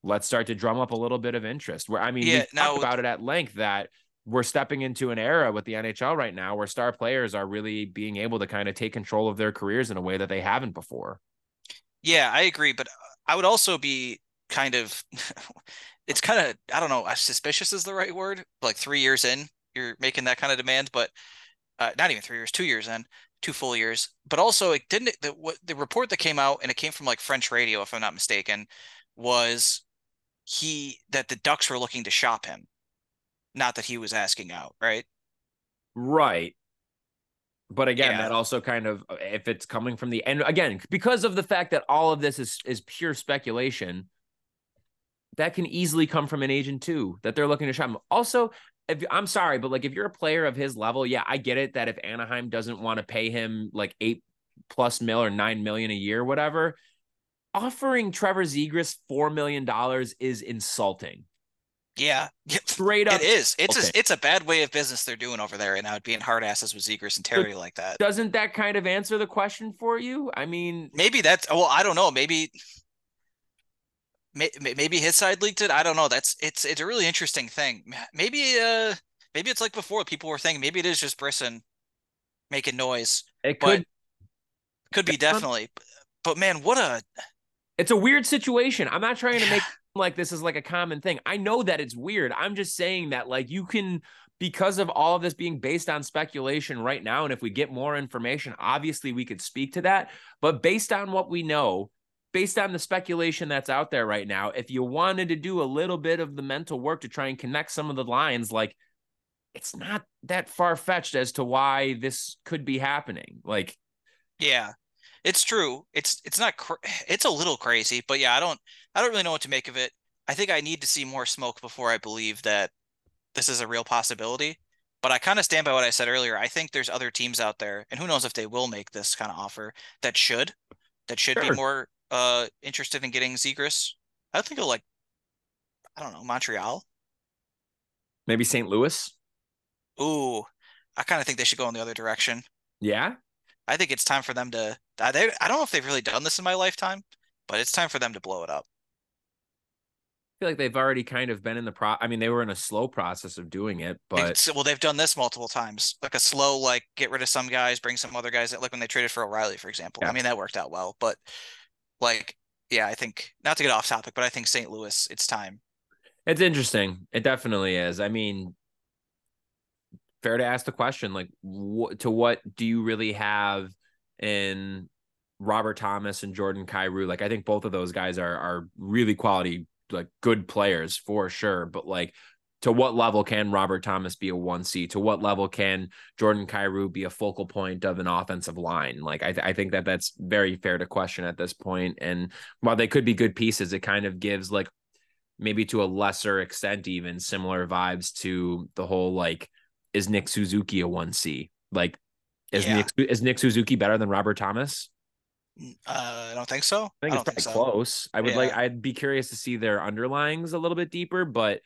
let's start to drum up a little bit of interest. Where I mean, Yeah, we now- talked about it at length that we're stepping into an era with the NHL right now where star players are really being able to kind of take control of their careers in a way that they haven't before. Yeah, I agree, but I would also be kind of it's kind of I don't know, suspicious is the right word. Like 3 years in, you're making that kind of demand, but uh, not even 3 years, 2 years in, two full years. But also it didn't the what the report that came out and it came from like French radio if I'm not mistaken was he that the Ducks were looking to shop him. Not that he was asking out, right? Right. But again, Yeah. that also kind of if it's coming from the and again, because of the fact that all of this is is pure speculation, that can easily come from an agent too, that they're looking to shop him. Also, if I'm sorry, but like if you're a player of his level, yeah, I get it that if Anaheim doesn't want to pay him like eight plus mil or nine million a year, whatever, offering Trevor Zegras four million dollars is insulting. Yeah. Straight up It is. It's Okay. a, it's a bad way of business they're doing over there right now, being hard asses with Zegras and Terry like that. doesn't that kind of answer the question for you? I mean, Maybe that's well, I don't know. Maybe may- may- maybe his side leaked it. I don't know. That's it's it's a really interesting thing. Maybe uh maybe it's like before people were thinking maybe it is just Brisson making noise. it could Could be definitely. But, but man, what a it's a weird situation. I'm not trying to make like this is like a common thing. I know that it's weird. I'm just saying that like you can because of all of this being based on speculation right now and if we get more information, obviously we could speak to that, but based on what we know, based on the speculation that's out there right now, if you wanted to do a little bit of the mental work to try and connect some of the lines like it's not that far fetched as to why this could be happening. Like yeah. It's true. It's it's not cr- it's a little crazy, but yeah, I don't I don't really know what to make of it. I think I need to see more smoke before I believe that this is a real possibility. But I kind of stand by what I said earlier. I think there's other teams out there, and who knows if they will make this kind of offer that should that should Sure. be more uh interested in getting Zegras. I think of like I don't know, Montreal. maybe St. Louis. Ooh, I kind of think they should go in the other direction. Yeah. I think it's time for them to. I, they, I don't know if they've really done this in my lifetime, but it's time for them to blow it up. I feel like they've already kind of been in the pro. I mean, they were in a slow process of doing it, but It's- well, they've done this multiple times, like a slow, like get rid of some guys, bring some other guys. Like when they traded for O'Reilly, for example. Yeah. I mean, that worked out well, but like, yeah, I think not to get off topic, but I think St. Louis, it's time. it's interesting. It definitely is. I mean, fair to ask the question, like, to what do you really have in Robert Thomas and Jordan Kyrou? Like, I think both of those guys are are really quality, like good players for sure. But like, to what level can Robert Thomas be a one C? To what level can Jordan Kyrou be a focal point of an offensive line? Like, I, th- I think that that's very fair to question at this point. And while they could be good pieces, it kind of gives like maybe to a lesser extent, even similar vibes to the whole like, is Nick Suzuki a one C? Like, is Yeah. Nick is Nick Suzuki better than Robert Thomas? Uh, I don't think so. I think I it's don't so. close. I would like I'd be curious to see their underlyings a little bit deeper, but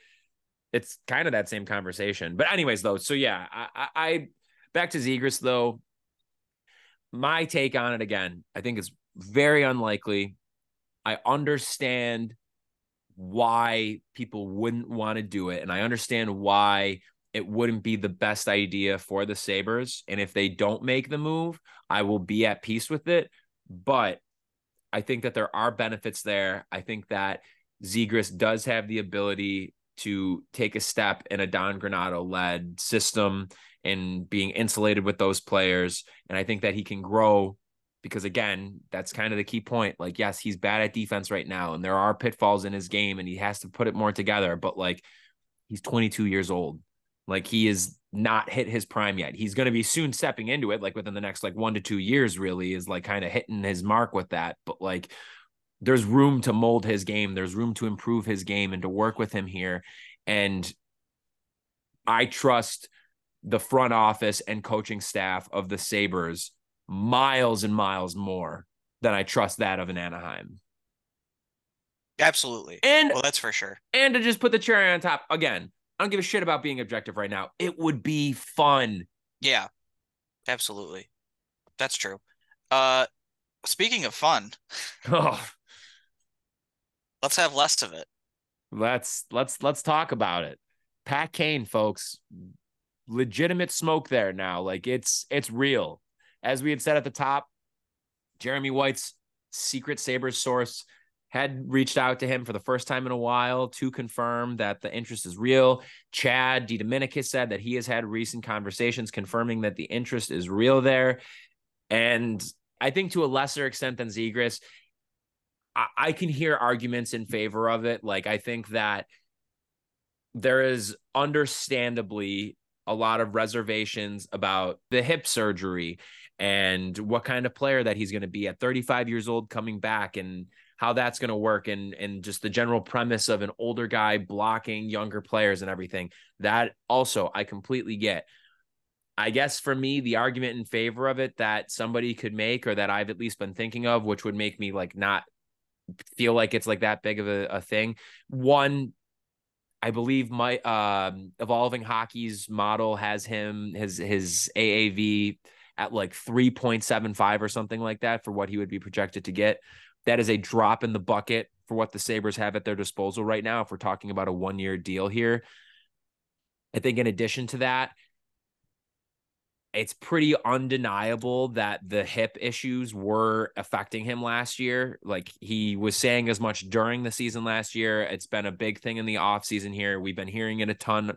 it's kind of that same conversation. But anyways, though, so yeah, I, I, back to Zegras though. My take on it again, I think is very unlikely. I understand why people wouldn't want to do it, and I understand why it wouldn't be the best idea for the Sabres. And if they don't make the move, I will be at peace with it. But I think that there are benefits there. I think that Zegras does have the ability to take a step in a Don Granato led system and being insulated with those players. And I think that he can grow because, again, that's kind of the key point. Like, yes, he's bad at defense right now, and there are pitfalls in his game, and he has to put it more together. But like, he's 22 years old. Like, he is not hit his prime yet. He's going to be soon stepping into it, like within the next like one to two years, really is like kind of hitting his mark with that. But like, there's room to mold his game. There's room to improve his game and to work with him here. And I trust the front office and coaching staff of the Sabres miles and miles more than I trust that of an Anaheim. Absolutely. And well, that's for sure. And to just put the cherry on top again, I don't give a shit about being objective right now. It would be fun. Yeah. Absolutely. That's true. Uh speaking of fun, Oh, let's have less of it. let's let's let's talk about it. Pat Kane, folks, legitimate smoke there now. Like it's it's real. As we had said at the top, Jeremy White's secret Sabres source had reached out to him for the first time in a while to confirm that the interest is real. Chad DeDominicis said that he has had recent conversations confirming that the interest is real there. And I think to a lesser extent than Zegras, I, I can hear arguments in favor of it. Like I think that there is understandably a lot of reservations about the hip surgery and what kind of player that he's going to be at 35 years old coming back and how that's going to work and and just the general premise of an older guy blocking younger players and everything that also I completely get I guess for me the argument in favor of it that somebody could make or that I've at least been thinking of which would make me like not feel like it's like that big of a, a thing one I believe my um evolving hockey's model has him his his AAV at like 3.75 or something like that for what he would be projected to get. That is a drop in the bucket for what the Sabres have at their disposal right now. If we're talking about a one year deal here, I think in addition to that, it's pretty undeniable that the hip issues were affecting him last year. Like he was saying as much during the season last year. It's been a big thing in the offseason here. We've been hearing it a ton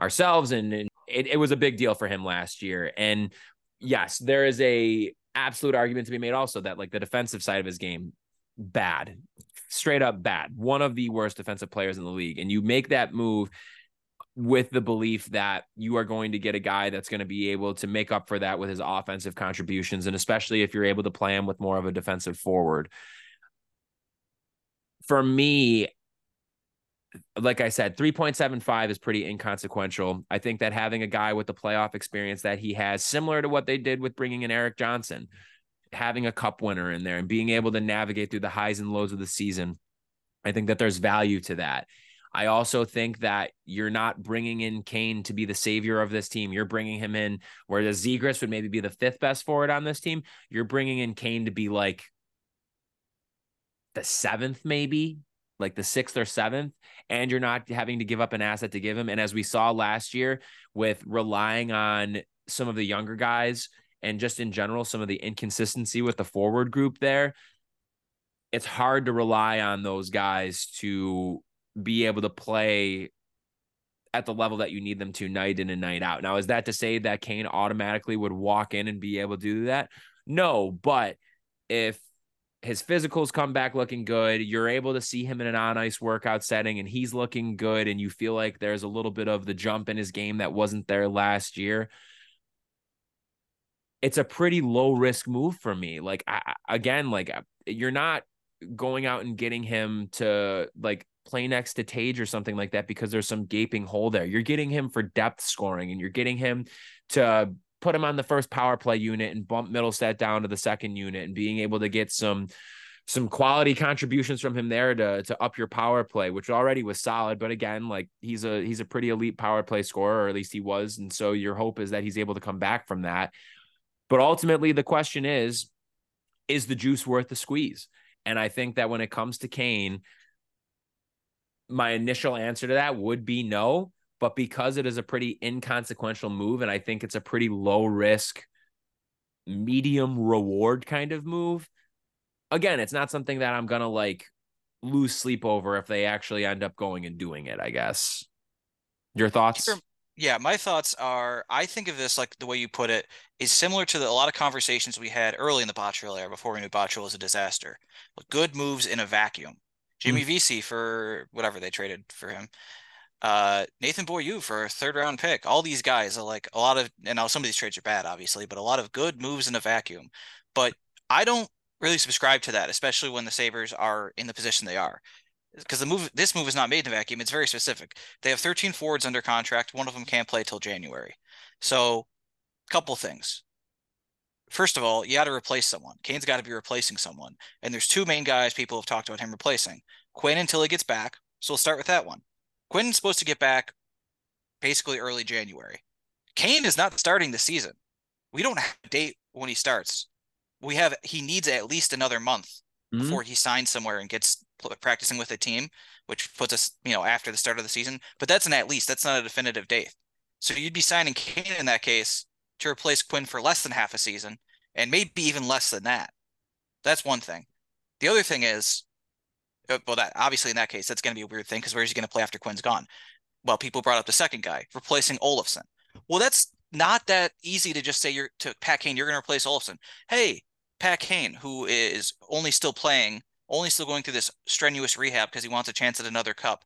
ourselves, and, and it, it was a big deal for him last year. And yes, there is a absolute argument to be made also that like the defensive side of his game, bad, straight up bad, one of the worst defensive players in the league. And you make that move with the belief that you are going to get a guy that's going to be able to make up for that with his offensive contributions, and especially if you're able to play him with more of a defensive forward. For me, like I said, 3.75 is pretty inconsequential. I think that having a guy with the playoff experience that he has, similar to what they did with bringing in Erik Johnson, having a cup winner in there and being able to navigate through the highs and lows of the season, I think that there's value to that. I also think that you're not bringing in Kane to be the savior of this team. You're bringing him in, whereas Zegras would maybe be the fifth best forward on this team. You're bringing in Kane to be like the seventh, maybe like the sixth or seventh, and you're not having to give up an asset to give him. And as we saw last year with relying on some of the younger guys and just in general, some of the inconsistency with the forward group there, it's hard to rely on those guys to be able to play at the level that you need them to night in and night out. Now, is that to say that Kane automatically would walk in and be able to do that? No, but if his physicals come back looking good, you're able to see him in an on ice workout setting and he's looking good, and you feel like there's a little bit of the jump in his game that wasn't there last year. It's a pretty low risk move for me. Like, I, again, like uh, you're not going out and getting him to like play next to Tage or something like that because there's some gaping hole there. You're getting him for depth scoring and you're getting him to put him on the first power play unit and bump Mittelstadt down to the second unit and being able to get some some quality contributions from him there to to up your power play, which already was solid. But again, like he's a he's a pretty elite power play scorer, or at least he was. And so your hope is that he's able to come back from that. But ultimately, the question is, is the juice worth the squeeze? And I think that when it comes to Kane, my initial answer to that would be no. But because it is a pretty inconsequential move, and I think it's a pretty low risk, medium reward kind of move, again, it's not something that I'm gonna like lose sleep over if they actually end up going and doing it, I guess. Your thoughts? Yeah, my thoughts are I think of this like the way you put it is similar to the, a lot of conversations we had early in the Botterill era before we knew Botterill was a disaster. Good moves in a vacuum. Jimmy mm. Vesey for whatever they traded for him. Uh, Nathan Beaulieu for a third round pick. All these guys are like a lot of, and now some of these trades are bad, obviously, but a lot of good moves in a vacuum. But I don't really subscribe to that, especially when the Sabres are in the position they are. Because the move, this move is not made in a vacuum. It's very specific. They have 13 forwards under contract. One of them can't play till January. So, a couple things. First of all, you got to replace someone. Kane's got to be replacing someone. And there's two main guys people have talked about him replacing Quinn until he gets back. So, we'll start with that one. Quinn's supposed to get back basically early January. Kane is not starting the season. We don't have a date when he starts we have he needs at least another month mm-hmm. before he signs somewhere and gets practicing with a team, which puts us, you know, after the start of the season. But that's an at least. That's not a definitive date. So you'd be signing Kane in that case to replace Quinn for less than half a season, and maybe even less than that. That's one thing. The other thing is, uh, well, that obviously in that case that's going to be a weird thing because where's he going to play after Quinn's gone? Well, people brought up the second guy replacing Olofsson. Well, that's not that easy to just say you're to Pat Kane, you're going to replace Olofsson. Hey, Pat Kane, who is only still playing, only still going through this strenuous rehab because he wants a chance at another cup,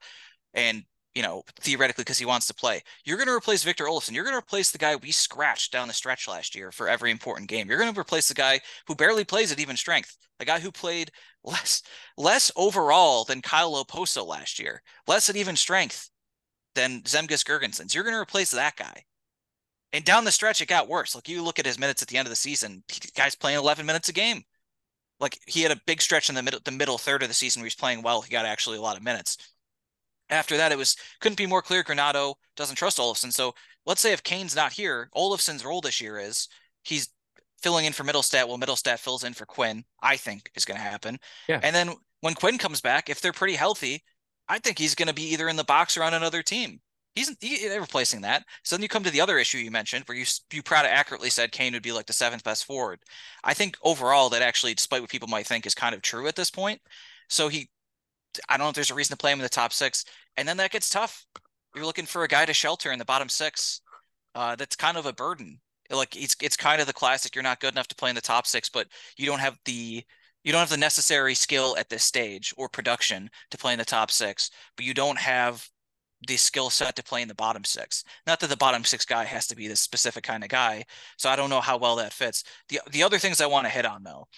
and you know theoretically because he wants to play. You're going to replace Victor Olofsson. You're going to replace the guy we scratched down the stretch last year for every important game. You're going to replace the guy who barely plays at even strength, the guy who played less less overall than Kyle Okposo last year, less at even strength than Zemgus Girgensons. You're going to replace that guy. And down the stretch, it got worse. Like you look at his minutes at the end of the season, guy's playing 11 minutes a game. Like he had a big stretch in the middle, the middle third of the season where he's playing well. He got actually a lot of minutes. After that, it was couldn't be more clear. Granato doesn't trust Olofsson. So let's say if Kane's not here, Olofsson's role this year is he's filling in for Mittelstadt. Well, Mittelstadt fills in for Quinn. I think is going to happen. Yeah. And then when Quinn comes back, if they're pretty healthy, I think he's going to be either in the box or on another team. He's he, replacing that. So then you come to the other issue you mentioned, where you you proud accurately said Kane would be like the seventh best forward. I think overall that actually, despite what people might think, is kind of true at this point. So he, I don't know if there's a reason to play him in the top six, and then that gets tough. You're looking for a guy to shelter in the bottom six. Uh, that's kind of a burden. Like it's it's kind of the classic. You're not good enough to play in the top six, but you don't have the you don't have the necessary skill at this stage or production to play in the top six, but you don't have the skill set to play in the bottom six. Not that the bottom six guy has to be this specific kind of guy. So I don't know how well that fits. The the other things I want to hit on though,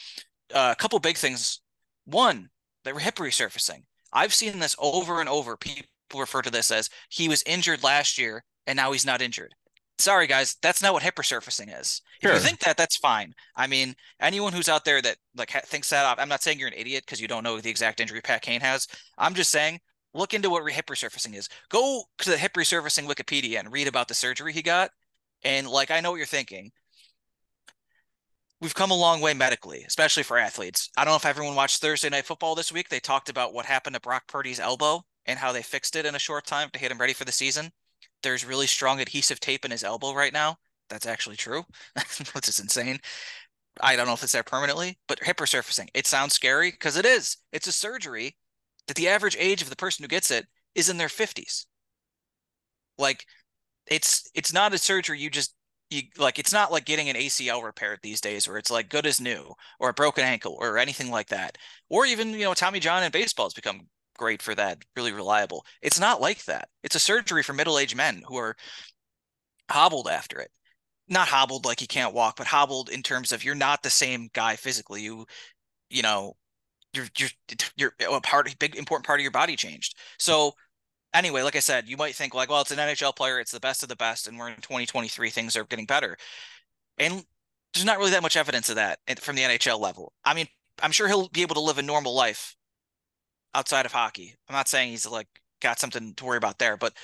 uh, a couple big things. One, the hip resurfacing. I've seen this over and over. People refer to this as he was injured last year and now he's not injured. Sorry guys, that's not what hip resurfacing is. Sure. If you think that, that's fine. I mean, anyone who's out there that like thinks that, I'm not saying you're an idiot because you don't know the exact injury Pat Kane has. I'm just saying look into what hip resurfacing is. Go to the hip resurfacing Wikipedia and read about the surgery he got. And like, I know what you're thinking. We've come a long way medically, especially for athletes. I don't know if everyone watched Thursday Night Football this week. They talked about what happened to Brock Purdy's elbow and how they fixed it in a short time to get him ready for the season. There's really strong adhesive tape in his elbow right now. That's actually true, which is insane. I don't know if it's there permanently, but hip resurfacing. It sounds scary because it is. It's a surgery that the average age of the person who gets it is in their 50s. Like it's it's not a surgery you just you like it's not like getting an ACL repaired these days where it's like good as new or a broken ankle or anything like that. Or even, you know, Tommy John in baseball has become great for that, really reliable. It's not like that. It's a surgery for middle-aged men who are hobbled after it. Not hobbled like you can't walk, but hobbled in terms of you're not the same guy physically. You you know, you're you're you're a part big important part of your body changed. So anyway, like I said, you might think like, well, it's an NHL player, it's the best of the best, and we're in 2023, things are getting better. And there's not really that much evidence of that from the NHL level. I mean, I'm sure he'll be able to live a normal life outside of hockey. I'm not saying he's like got something to worry about there, but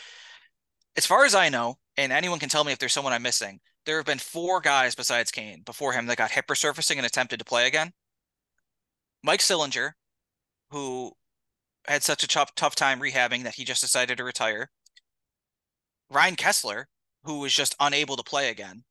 as far as I know, and anyone can tell me if there's someone I'm missing, there have been four guys besides Kane before him that got hip resurfacing and attempted to play again. Mike Sillinger, who had such a tough tough time rehabbing that he just decided to retire. Ryan Kesler, who was just unable to play again,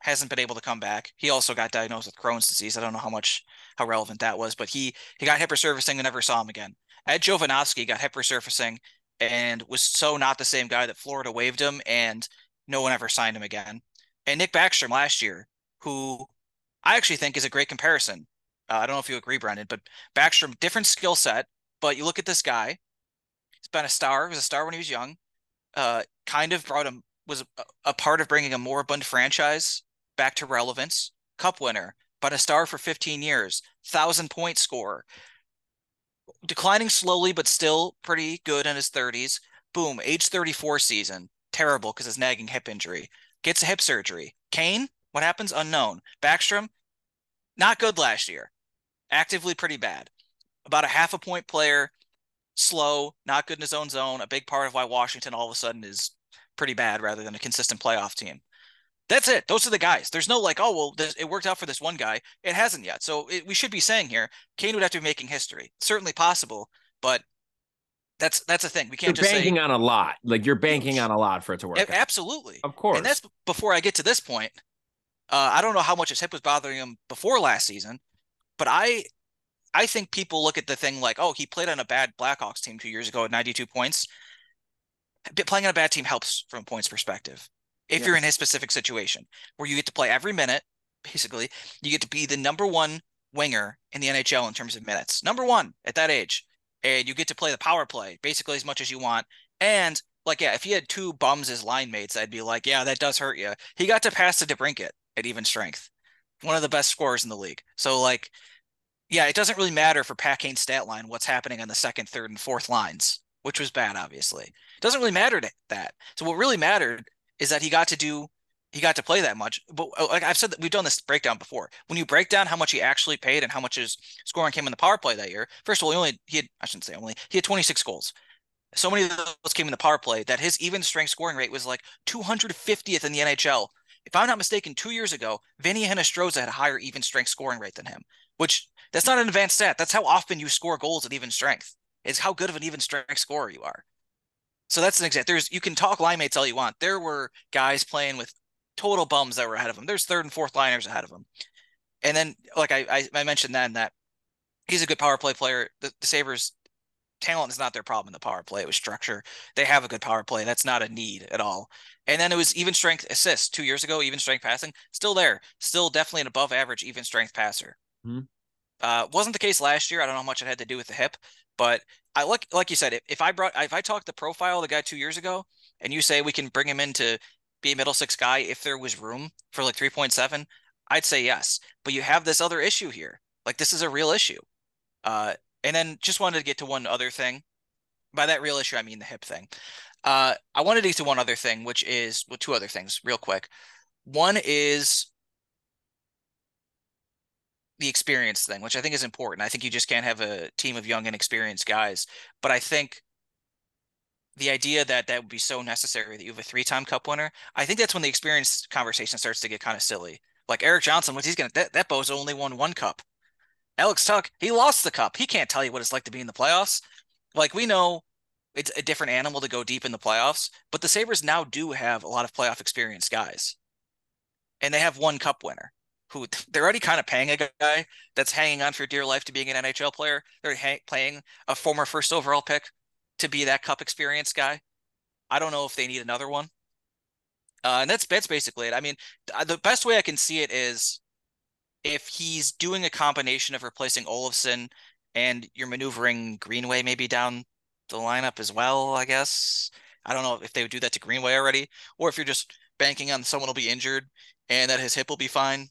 hasn't been able to come back. He also got diagnosed with Crohn's disease. I don't know how much how relevant that was, but he he got hip resurfacing and never saw him again. Ed Jovanovski got hip resurfacing and was so not the same guy that Florida waived him and no one ever signed him again. And Nick Backstrom last year, who I actually think is a great comparison. Uh, I don't know if you agree, Brendan, but Backstrom, different skill set, but you look at this guy. He's been a star. He was a star when he was young. Uh, kind of brought him was a, a part of bringing a moribund franchise back to relevance. Cup winner, but a star for 15 years. Thousand point scorer. Declining slowly, but still pretty good in his 30s. Boom, age 34 season. Terrible because his nagging hip injury. Gets a hip surgery. Kane, what happens? Unknown. Backstrom, not good last year. Actively pretty bad about a half a point player, slow, not good in his own zone. A big part of why Washington all of a sudden is pretty bad rather than a consistent playoff team. That's it. Those are the guys. There's no like, oh well, this, it worked out for this one guy. It hasn't yet. So it, we should be saying here, Kane would have to be making history. Certainly possible, but that's that's a thing. We can't you're just banking say, on a lot. Like you're banking on a lot for it to work. A- absolutely, of course. And that's before I get to this point. Uh, I don't know how much his hip was bothering him before last season, but I I think people look at the thing like, oh, he played on a bad Blackhawks team two years ago at 92 points. Playing on a bad team helps from a points perspective. If you're in his specific situation where you get to play every minute, basically, you get to be the number one winger in the NHL in terms of minutes, number one at that age, and you get to play the power play basically as much as you want. And like, yeah, if he had two bums as line mates, I'd be like, yeah, that does hurt you. He got to pass to DeBrincat at even strength, one of the best scorers in the league. So like, yeah, it doesn't really matter for Pat Kane's stat line what's happening on the second, third, and fourth lines, which was bad, obviously. It doesn't really matter to that. So what really mattered is that he got to do he got to play that much. But uh, like I've said that we've done this breakdown before. When you break down how much he actually paid and how much his scoring came in the power play that year, first of all, he only he had I shouldn't say only he had 26 goals. So many of those came in the power play that his even strength scoring rate was like 250th in the NHL. If I'm not mistaken, two years ago, Vinny Hinostroza had a higher even strength scoring rate than him, which that's not an advanced stat. That's how often you score goals at even strength. Is how good of an even strength scorer you are. So that's an example. There's you can talk line mates all you want. There were guys playing with total bums that were ahead of him. There's third and fourth liners ahead of him. And then, like I, I, I mentioned then that he's a good power play player. The, the Sabres talent is not their problem in the power play. It was structure. They have a good power play. That's not a need at all. And then it was even strength assists two years ago, even strength passing, still there, still definitely an above average even strength passer. Mm-hmm. Uh, wasn't the case last year. I don't know how much it had to do with the hip, but I like like you said, if, if I brought if I talked the profile of the guy two years ago, and you say we can bring him in to be a middle six guy if there was room for like three point seven, I'd say yes. But you have this other issue here. Like this is a real issue. Uh, and then just wanted to get to one other thing. By that real issue, I mean the hip thing. Uh, I wanted to get to one other thing, which is well, two other things, real quick. One is the experience thing, which I think is important. I think you just can't have a team of young and experienced guys. But I think the idea that that would be so necessary that you have a three-time cup winner, I think that's when the experience conversation starts to get kind of silly. Like Erik Johnson, what he's gonna that, that Bo's only won one cup. Alex Tuch, he lost the cup. He can't tell you what it's like to be in the playoffs. Like we know it's a different animal to go deep in the playoffs, but the Sabres now do have a lot of playoff experience guys. And they have one cup winner who they're already kind of paying a guy that's hanging on for dear life to being an NHL player. They're ha- playing a former first overall pick to be that cup experience guy. I don't know if they need another one. Uh, and that's that's basically it. I mean, the best way I can see it is if he's doing a combination of replacing Olofsson and you're maneuvering Greenway maybe down the lineup as well. I guess I don't know if they would do that to Greenway already, or if you're just banking on someone will be injured and that his hip will be fine.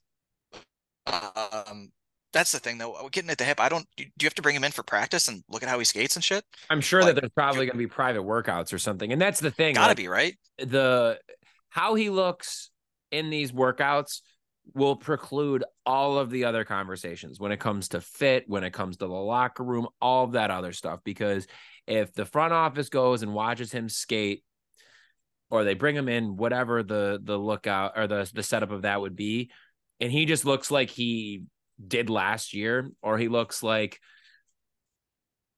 Um, that's the thing though. Getting at the hip, I don't. Do you have to bring him in for practice and look at how he skates and shit? I'm sure like, that there's probably going to be private workouts or something, and that's the thing. Gotta like, be right. The how he looks in these workouts will preclude all of the other conversations when it comes to fit, when it comes to the locker room, all of that other stuff. Because if the front office goes and watches him skate, or they bring him in, whatever the the lookout or the the setup of that would be, and he just looks like he did last year, or he looks like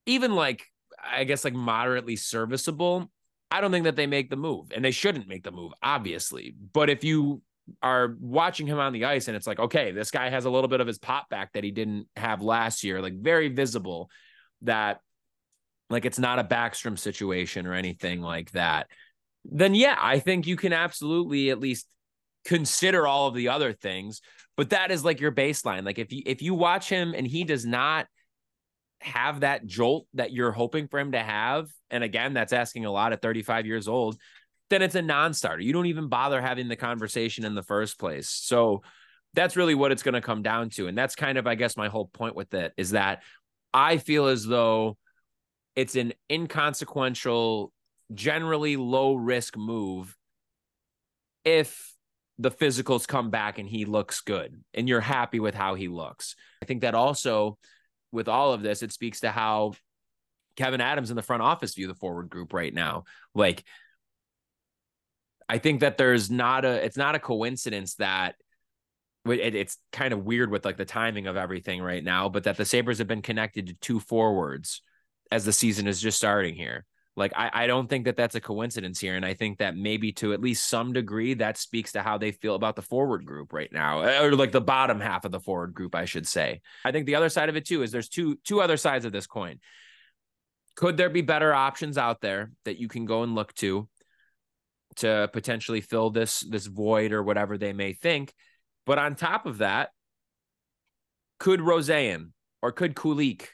even like I guess like moderately serviceable. I don't think that they make the move, and they shouldn't make the move, obviously. But if you are watching him on the ice and it's like, okay, this guy has a little bit of his pop back that he didn't have last year, like very visible that like it's not a Backstrom situation or anything like that, then yeah, I think you can absolutely at least consider all of the other things. But that is like your baseline. Like if you if you watch him and he does not have that jolt that you're hoping for him to have, and again, that's asking a lot at 35 years old, then it's a non-starter. You don't even bother having the conversation in the first place. So that's really what it's going to come down to. And that's kind of, I guess, my whole point with it is that I feel as though it's an inconsequential, generally low risk move if the physicals come back and he looks good and you're happy with how he looks. I think that also with all of this, it speaks to how Kevyn Adams in the front office view the forward group right now. Like I think that there's not a it's not a coincidence that it, it's kind of weird with like the timing of everything right now, but that the Sabres have been connected to two forwards as the season is just starting here. Like I, I don't think that that's a coincidence here, and I think that maybe to at least some degree that speaks to how they feel about the forward group right now, or like the bottom half of the forward group, I should say. I think the other side of it too is there's two two other sides of this coin. Could there be better options out there that you can go and look to? To potentially fill this this void or whatever they may think. But on top of that, could Rosén or could Kulich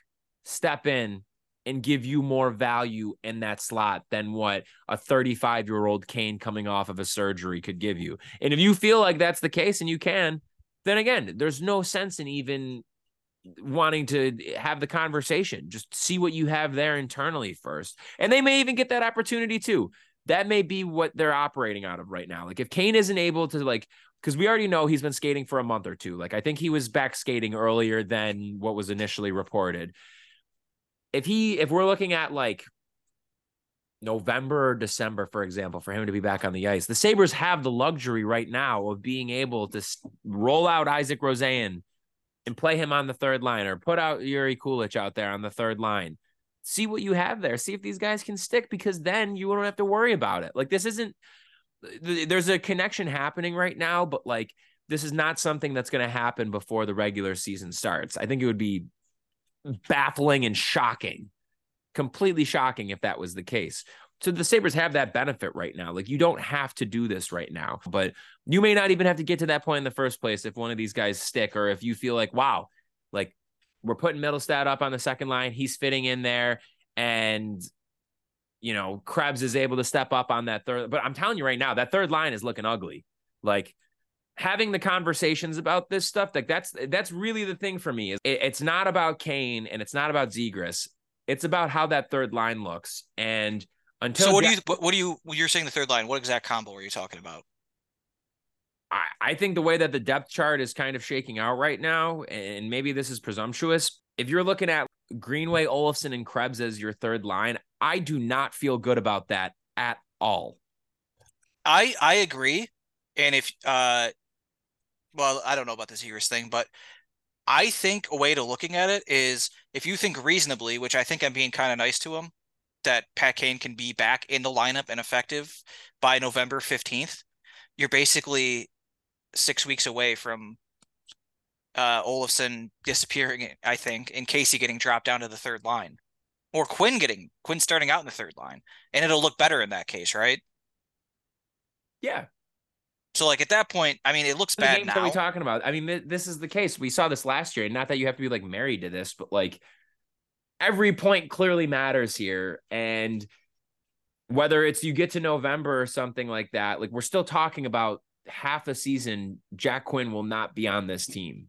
step in and give you more value in that slot than what a 35 year old Kane coming off of a surgery could give you? And if you feel like that's the case and you can, then again, there's no sense in even wanting to have the conversation. Just see what you have there internally first. And they may even get that opportunity too that may be what they're operating out of right now. Like if Kane isn't able to like because we already know he's been skating for a month or two. Like I think he was back skating earlier than what was initially reported. If he if we're looking at like November or December, for example, for him to be back on the ice, the Sabres have the luxury right now of being able to roll out Isak Rosén and play him on the third line or put out Jiri Kulich out there on the third line see what you have there. See if these guys can stick because then you don't have to worry about it. Like this isn't there's a connection happening right now, but like this is not something that's going to happen before the regular season starts. I think it would be baffling and shocking, completely shocking if that was the case. So the Sabres have that benefit right now. Like you don't have to do this right now, but you may not even have to get to that point in the first place if one of these guys stick or if you feel like, wow, like we're putting Mittelstadt up on the second line. He's fitting in there. And, you know, Krebs is able to step up on that third. But I'm telling you right now, that third line is looking ugly. Like having the conversations about this stuff, like that's that's really the thing for me. It, it's not about Kane and it's not about Zegras. It's about how that third line looks. And until So what do you what, what do you you're saying the third line, what exact combo are you talking about? I, I think the way that the depth chart is kind of shaking out right now, and maybe this is presumptuous, if you're looking at Greenway, Olofsson, and Krebs as your third line, I do not feel good about that at all. I I agree. And if uh well, I don't know about the Zegras thing, but I think a way to looking at it is if you think reasonably, which I think I'm being kind of nice to him, that Pat Kane can be back in the lineup and effective by November 15th, you're basically six weeks away from uh, Olofsson disappearing, I think, and Casey getting dropped down to the third line, or Quinn getting Quinn starting out in the third line, and it'll look better in that case, right? Yeah. So, like at that point, I mean, it looks bad now. That we talking about? I mean, th- this is the case. We saw this last year. And not that you have to be like married to this, but like every point clearly matters here, and whether it's you get to November or something like that, like we're still talking about half a season, Jack Quinn will not be on this team.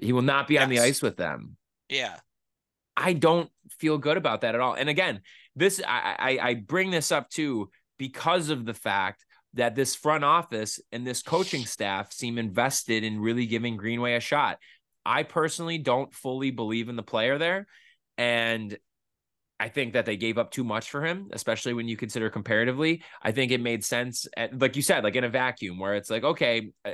He will not be yes. on the ice with them. Yeah. I don't feel good about that at all. And again, this I, I, I bring this up too because of the fact that this front office and this coaching staff seem invested in really giving Greenway a shot. I personally don't fully believe in the player there. And I think that they gave up too much for him, especially when you consider comparatively. I think it made sense, at, like you said, like in a vacuum where it's like, okay, uh,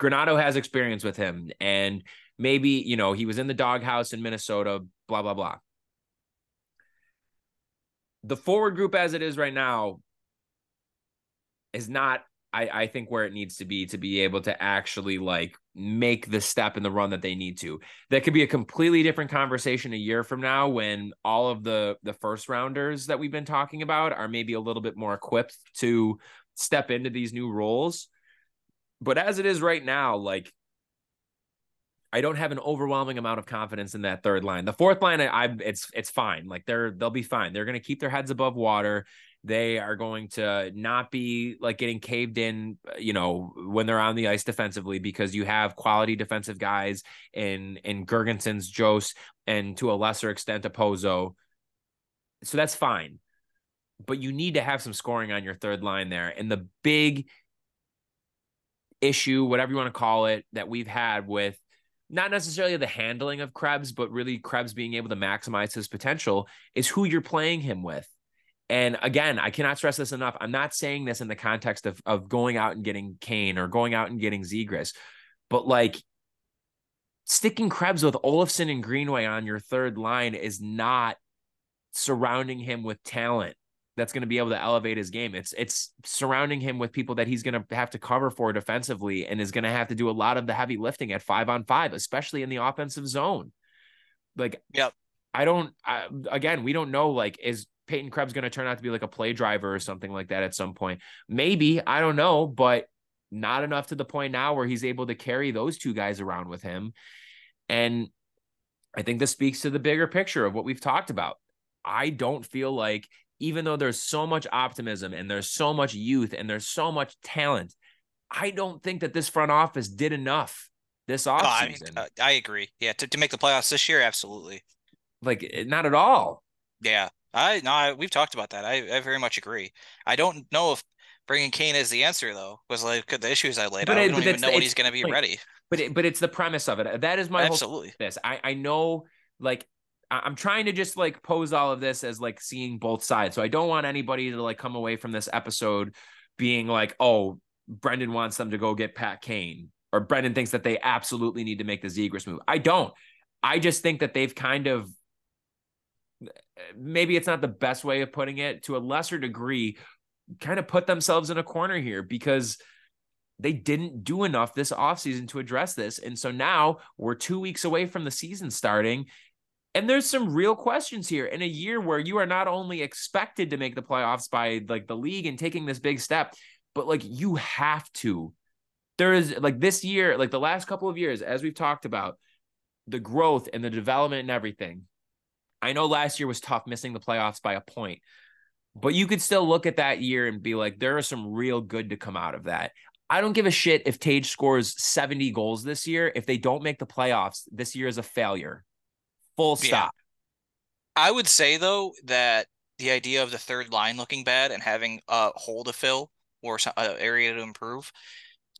Granato has experience with him, and maybe you know he was in the doghouse in Minnesota, blah blah blah. The forward group as it is right now is not I, I think where it needs to be to be able to actually like make the step in the run that they need to. That could be a completely different conversation a year from now when all of the the first rounders that we've been talking about are maybe a little bit more equipped to step into these new roles. But as it is right now, like I don't have an overwhelming amount of confidence in that third line. The fourth line, I, I it's it's fine. Like they're they'll be fine. They're going to keep their heads above water. They are going to not be like getting caved in, uh, you know, when they're on the ice defensively because you have quality defensive guys in in Girgensons, Jost, and to a lesser extent, Okposo. So that's fine. But you need to have some scoring on your third line there. And the big issue, whatever you want to call it, that we've had with not necessarily the handling of Krebs, but really Krebs being able to maximize his potential is who you're playing him with. And again, I cannot stress this enough. I'm not saying this in the context of, of going out and getting Kane or going out and getting Zegras, but like sticking Krebs with Olofsson and Greenway on your third line is not surrounding him with talent that's going to be able to elevate his game. It's it's surrounding him with people that he's going to have to cover for defensively and is going to have to do a lot of the heavy lifting at 5 on 5, especially in the offensive zone. Like Yep. I don't I, again, we don't know like is Peyton Krebs going to turn out to be like a play driver or something like that at some point. Maybe, I don't know, but not enough to the point now where he's able to carry those two guys around with him. And I think this speaks to the bigger picture of what we've talked about. I don't feel like, even though there's so much optimism and there's so much youth and there's so much talent, I don't think that this front office did enough this offseason. Oh, I, mean, uh, I agree. Yeah, to, to make the playoffs this year, absolutely. Like, eh, not at all. Yeah. I no, I, we've talked about that. I, I very much agree. I don't know if bringing Kane is the answer though, was like the issues I laid but out. I don't even know when he's going to be like, ready. But it, but it's the premise of it. That is my absolutely. this I I know like I'm trying to just like pose all of this as like seeing both sides. So I don't want anybody to like come away from this episode being like, oh, Brendan wants them to go get Pat Kane, or Brendan thinks that they absolutely need to make the Zegras move. I don't. I just think that they've kind of maybe it's not the best way of putting it to a lesser degree kind of put themselves in a corner here because they didn't do enough this offseason to address this. And so now we're 2 weeks away from the season starting and there's some real questions here in a year where you are not only expected to make the playoffs by like the league and taking this big step but like you have to. There is like this year like the last couple of years as we've talked about the growth and the development and everything I know last year was tough, missing the playoffs by a point, but you could still look at that year and be like, there are some real good to come out of that. I don't give a shit if Tage scores 70 goals this year. If they don't make the playoffs, this year is a failure. Full stop. Yeah. I would say, though, that the idea of the third line looking bad and having a hole to fill or an area to improve,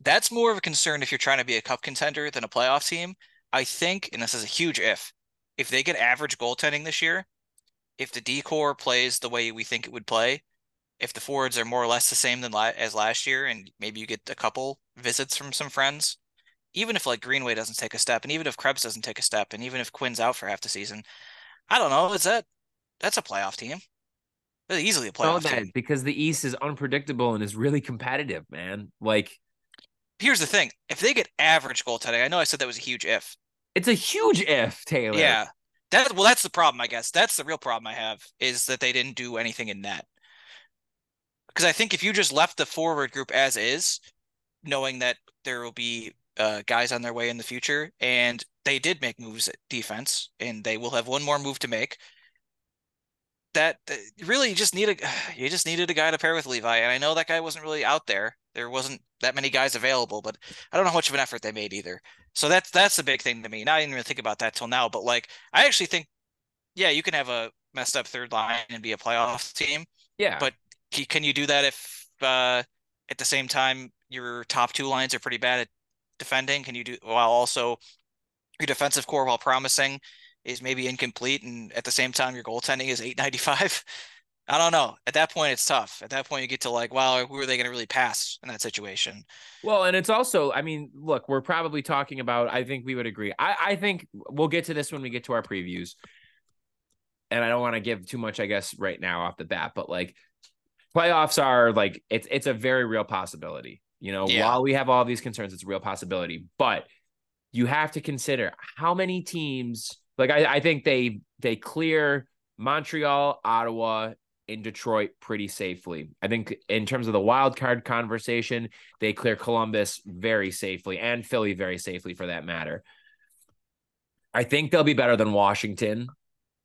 that's more of a concern if you're trying to be a cup contender than a playoff team. I think, and this is a huge if, if they get average goaltending this year, if the decor plays the way we think it would play, if the forwards are more or less the same than la- as last year, and maybe you get a couple visits from some friends, even if like Greenway doesn't take a step, and even if Krebs doesn't take a step, and even if Quinn's out for half the season, I don't know. Is that that's a playoff team? That's easily a playoff that, team because the East is unpredictable and is really competitive, man. Like, here's the thing: if they get average goaltending, I know I said that was a huge if. It's a huge if, Taylor. Yeah. That well, that's the problem, I guess. That's the real problem I have is that they didn't do anything in net. Because I think if you just left the forward group as is, knowing that there will be uh, guys on their way in the future, and they did make moves at defense, and they will have one more move to make. That really you just need a you just needed a guy to pair with Levi, and I know that guy wasn't really out there. There wasn't that many guys available, but I don't know how much of an effort they made either. So that's that's the big thing to me. Not I didn't even think about that till now, but like I actually think, yeah, you can have a messed up third line and be a playoff team. Yeah. But can you do that if uh, at the same time, your top two lines are pretty bad at defending. Can you do while also your defensive core, while promising, is maybe incomplete, and at the same time, your goaltending is 895. I don't know. At that point, it's tough. At that point, you get to like, wow, who are they going to really pass in that situation? Well, and it's also, I mean, look, we're probably talking about. I think we would agree. I, I think we'll get to this when we get to our previews, and I don't want to give too much, I guess, right now off the bat, but like playoffs are like it's it's a very real possibility. You know, yeah. while we have all these concerns, it's a real possibility. But you have to consider how many teams. Like I, I think they they clear Montreal, Ottawa, in Detroit pretty safely. I think in terms of the wild card conversation, they clear Columbus very safely and Philly very safely for that matter. I think they'll be better than Washington.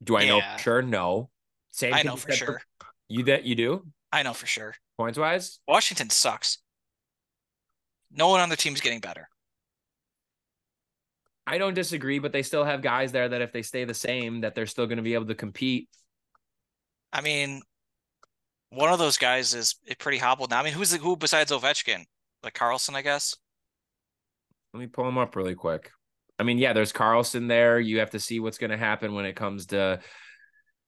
Do I yeah. know for sure? No. Same. I know for sure. For, you that you do? I know for sure. Points wise, Washington sucks. No one on the team's getting better. I don't disagree, but they still have guys there that if they stay the same, that they're still going to be able to compete. I mean, one of those guys is pretty hobbled now. I mean, who's the, who besides Ovechkin? Like Carlson, I guess. Let me pull him up really quick. I mean, yeah, there's Carlson there. You have to see what's going to happen when it comes to,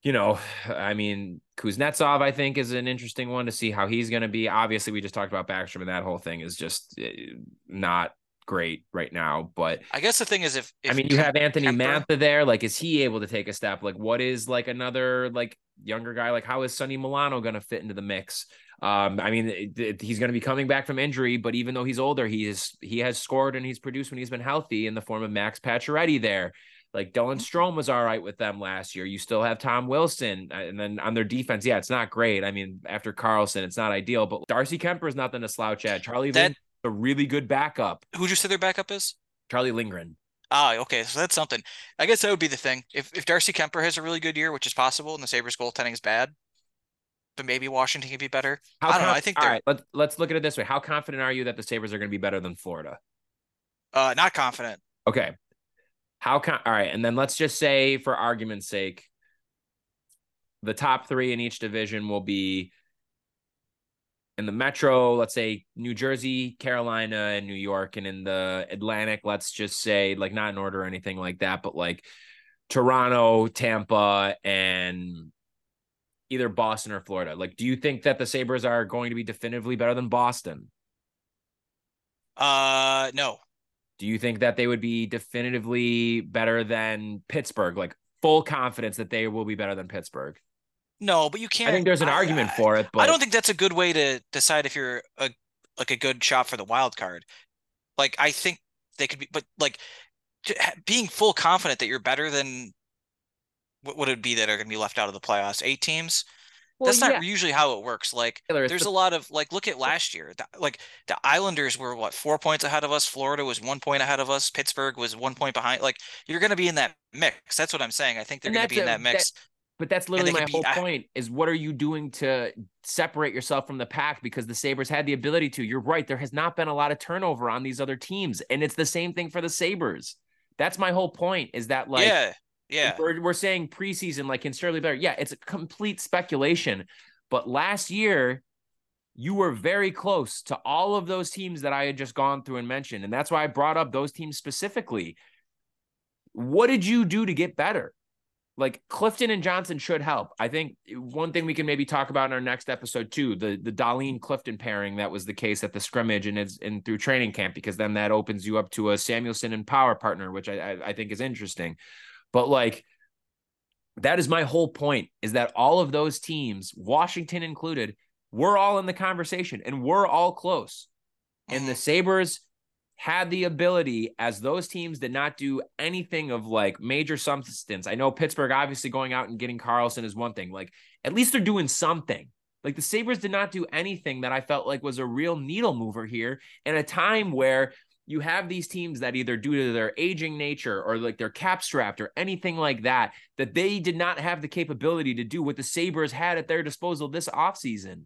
you know, I mean, Kuznetsov, I think, is an interesting one to see how he's going to be. Obviously, we just talked about Backstrom, and that whole thing is just eh, not great right now. But I guess the thing is, if, if I mean, you have Anthony Kuemper, Mantha there, like, is he able to take a step? Like, what is like another like younger guy? Like, how is Sonny Milano going to fit into the mix? Um, I mean, it, it, he's going to be coming back from injury, but even though he's older, he is he has scored and he's produced when he's been healthy in the form of Max Pacioretty there. Like Dylan Strome was all right with them last year. You still have Tom Wilson, uh, and then on their defense, yeah, it's not great. I mean, after Carlson, it's not ideal, but Darcy Kuemper is nothing to slouch at. Charlie that, a really good backup. Who'd you say their backup is? Charlie Lindgren. Ah, okay. So that's something. I guess that would be the thing. If if Darcy Kuemper has a really good year, which is possible, and the Sabres goaltending is bad, but maybe Washington can be better. How I don't conf- know. I think all right. Let's let's look at it this way. How confident are you that the Sabres are going to be better than Florida? Uh, not confident. Okay. How can all right, and then let's just say, for argument's sake, the top three in each division will be in the metro, let's say New Jersey, Carolina, and New York, and in the Atlantic, let's just say like not in order or anything like that, but like Toronto, Tampa, and either Boston or Florida. Like, do you think that the Sabres are going to be definitively better than Boston? Uh, no. Do you think that they would be definitively better than Pittsburgh? Like, full confidence that they will be better than Pittsburgh? No, but you can't. I think there's an I, argument I, for it, but I don't think that's a good way to decide if you're a like a good shot for the wild card. Like I think they could be, but like being full confident that you're better than what would it be that are going to be left out of the playoffs? Eight teams. Well, That's not yeah. usually how it works. Like, there's a lot of like, look at last year. Like, the Islanders were what four points ahead of us. Florida was one point ahead of us. Pittsburgh was one point behind. Like, you're going to be in that mix. That's what I'm saying. I think they're going to be in that mix. That, but that's literally my whole point is what are you doing to separate yourself from the pack because the Sabres had the ability to. You're right. There has not been a lot of turnover on these other teams. And it's the same thing for the Sabres. That's my whole point is that like yeah, yeah. We're, we're saying preseason like can Sterling better. Yeah, it's a complete speculation. But last year, you were very close to all of those teams that I had just gone through and mentioned. And that's why I brought up those teams specifically. What did you do to get better? Like Clifton and Johnson should help. I think one thing we can maybe talk about in our next episode too, the the Dahlin Clifton pairing that was the case at the scrimmage and is and through training camp because then that opens you up to a Samuelsson and power partner, which I, I, I think is interesting. But like that is my whole point is that all of those teams, Washington included, we're all in the conversation and we're all close. And the. Sabres had the ability as those teams did not do anything of like major substance. I know Pittsburgh obviously going out and getting Karlsson is one thing. Like at least they're doing something. Like the Sabres did not do anything that I felt like was a real needle mover here in a time where you have these teams that either due to their aging nature or like they're cap strapped or anything like that, that they did not have the capability to do what the Sabres had at their disposal this offseason.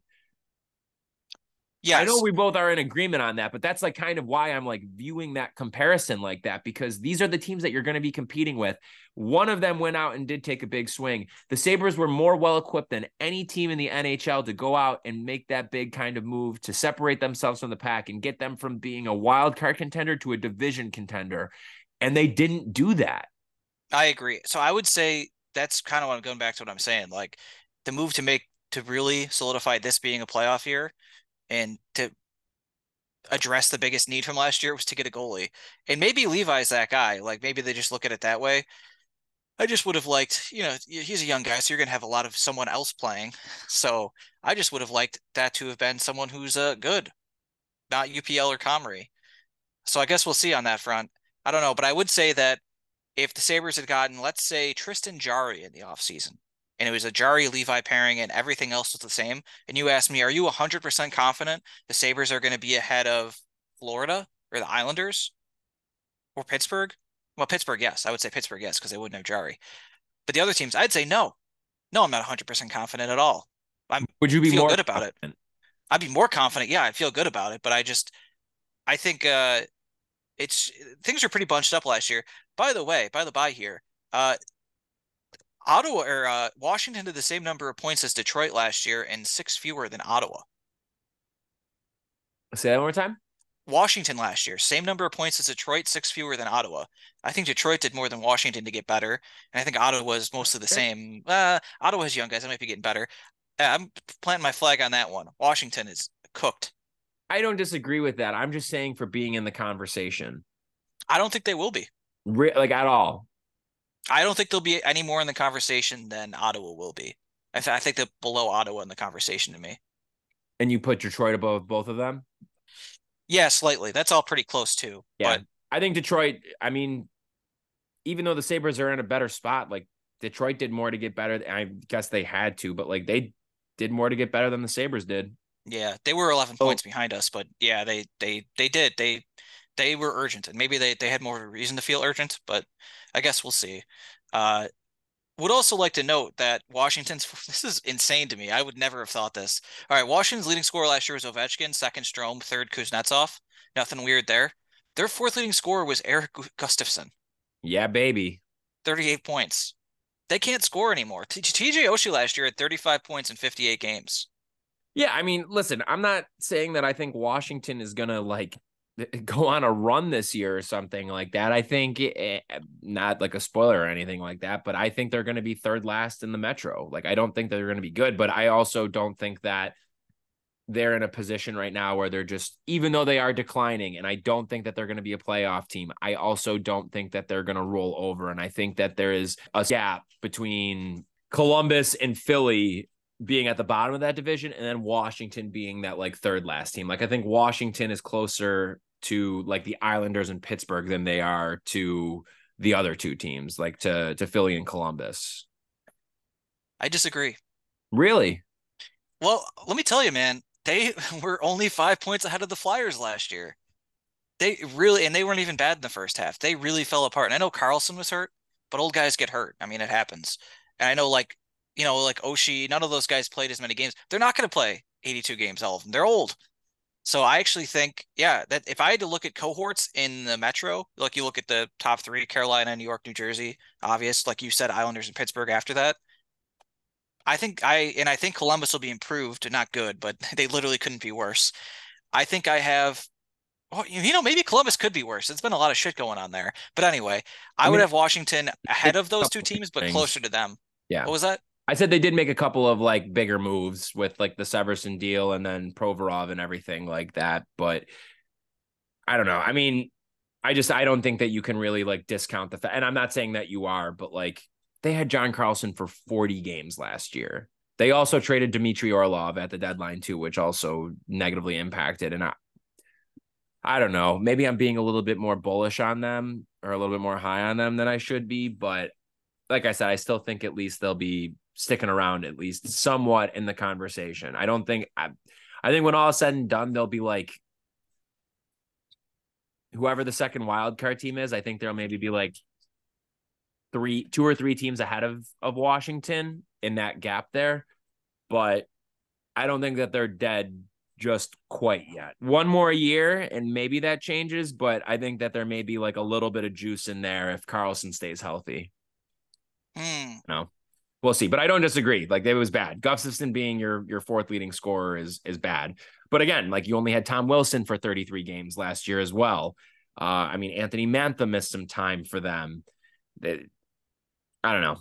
Yes. I know we both are in agreement on that, but that's like kind of why I'm like viewing that comparison like that because these are the teams that you're going to be competing with. One of them went out and did take a big swing. The Sabres were more well equipped than any team in the NHL to go out and make that big kind of move to separate themselves from the pack and get them from being a wild card contender to a division contender. And they didn't do that. I agree. So I would say that's kind of what I'm going back to what I'm saying. Like the move to make to really solidify this being a playoff year and to address the biggest need from last year was to get a goalie. And maybe Levi's that guy. Like maybe they just look at it that way. I just would have liked, you know, he's a young guy, so you're gonna have a lot of someone else playing. So I just would have liked that to have been someone who's uh good, not UPL or Comrie. So I guess we'll see on that front. I don't know, but I would say that if the Sabres had gotten, let's say, Tristan Jarry in the offseason, and it was a Jarry Levi pairing and everything else was the same. And you asked me, are you 100% confident the Sabres are going to be ahead of Florida or the Islanders or Pittsburgh? Well, Pittsburgh, yes. I would say Pittsburgh, yes, because they wouldn't have Jarry. But the other teams, I'd say no. No, I'm not 100% confident at all. I'm would you be more good about confident? it? I'd be more confident. Yeah, I feel good about it, but I just I think uh it's things are pretty bunched up last year. By the way, by the by here, uh Ottawa or uh, Washington did the same number of points as Detroit last year and six fewer than Ottawa. Say that one more time. Washington last year, same number of points as Detroit, six fewer than Ottawa. I think Detroit did more than Washington to get better, and I think Ottawa was most of the same. Uh, Ottawa has young guys; I might be getting better. Uh, I'm planting my flag on that one. Washington is cooked. I don't disagree with that. I'm just saying for being in the conversation. I don't think they will be. Re- like at all. I don't think they'll be any more in the conversation than Ottawa will be. I, th- I think they're below Ottawa in the conversation to me. And you put Detroit above both of them? Yeah, slightly. That's all pretty close too. Yeah. But I think Detroit, I mean, even though the Sabres are in a better spot, like Detroit did more to get better. I guess they had to, but like they did more to get better than the Sabres did. Yeah, they were 11 oh. points behind us, but yeah, they they they did. They they were urgent, and maybe they they had more of a reason to feel urgent, but I guess we'll see. Uh, would also like to note that Washington's this is insane to me. I would never have thought this. All right, Washington's leading scorer last year was Ovechkin, second Strome, third Kuznetsov. Nothing weird there. Their fourth leading scorer was Erik Gustafsson. Yeah, baby. 38 points. They can't score anymore. TJ Oshie last year had 35 points in 58 games. Yeah, I mean, listen, I'm not saying that I think Washington is going to like go on a run this year or something like that. I think eh, not like a spoiler or anything like that, but I think they're going to be third last in the Metro. Like I don't think they're going to be good, but I also don't think that they're in a position right now where they're just even though they are declining and I don't think that they're going to be a playoff team. I also don't think that they're going to roll over and I think that there is a gap between Columbus and Philly being at the bottom of that division and then Washington being that like third last team. Like I think Washington is closer to like the Islanders and Pittsburgh than they are to the other two teams, like to to Philly and Columbus. I disagree. Really? Well, let me tell you, man, they were only five points ahead of the Flyers last year. They really, and they weren't even bad in the first half. They really fell apart. And I know Carlson was hurt, but old guys get hurt. I mean, it happens. And I know, like, you know, like Oshie, none of those guys played as many games. They're not going to play 82 games, all of them. They're old. So I actually think, yeah, that if I had to look at cohorts in the Metro, like you look at the top three, Carolina, New York, New Jersey, obvious, like you said, Islanders and Pittsburgh after that. I think I and I think Columbus will be improved, not good, but they literally couldn't be worse. I think I have oh, you know, maybe Columbus could be worse. It's been a lot of shit going on there. But anyway, I, I mean, would have Washington ahead of those two teams, but closer to them. Yeah. What was that? I said they did make a couple of like bigger moves with like the Severson deal and then Provorov and everything like that. But I don't know. I mean, I just I don't think that you can really like discount the fact. And I'm not saying that you are, but like they had John Carlson for 40 games last year. They also traded Dmitry Orlov at the deadline too, which also negatively impacted. And I, I don't know. Maybe I'm being a little bit more bullish on them or a little bit more high on them than I should be. But like I said, I still think at least they'll be sticking around at least somewhat in the conversation. I don't think I, I think when all is said and done, they'll be like whoever the second wild card team is. I think there'll maybe be like three, two or three teams ahead of of Washington in that gap there, but I don't think that they're dead just quite yet. One more year and maybe that changes, but I think that there may be like a little bit of juice in there if Carlson stays healthy. Hmm. No. We'll see, but I don't disagree. Like it was bad. Gustafsson being your your fourth leading scorer is is bad. But again, like you only had Tom Wilson for 33 games last year as well. Uh, I mean, Anthony Mantha missed some time for them. That I don't know.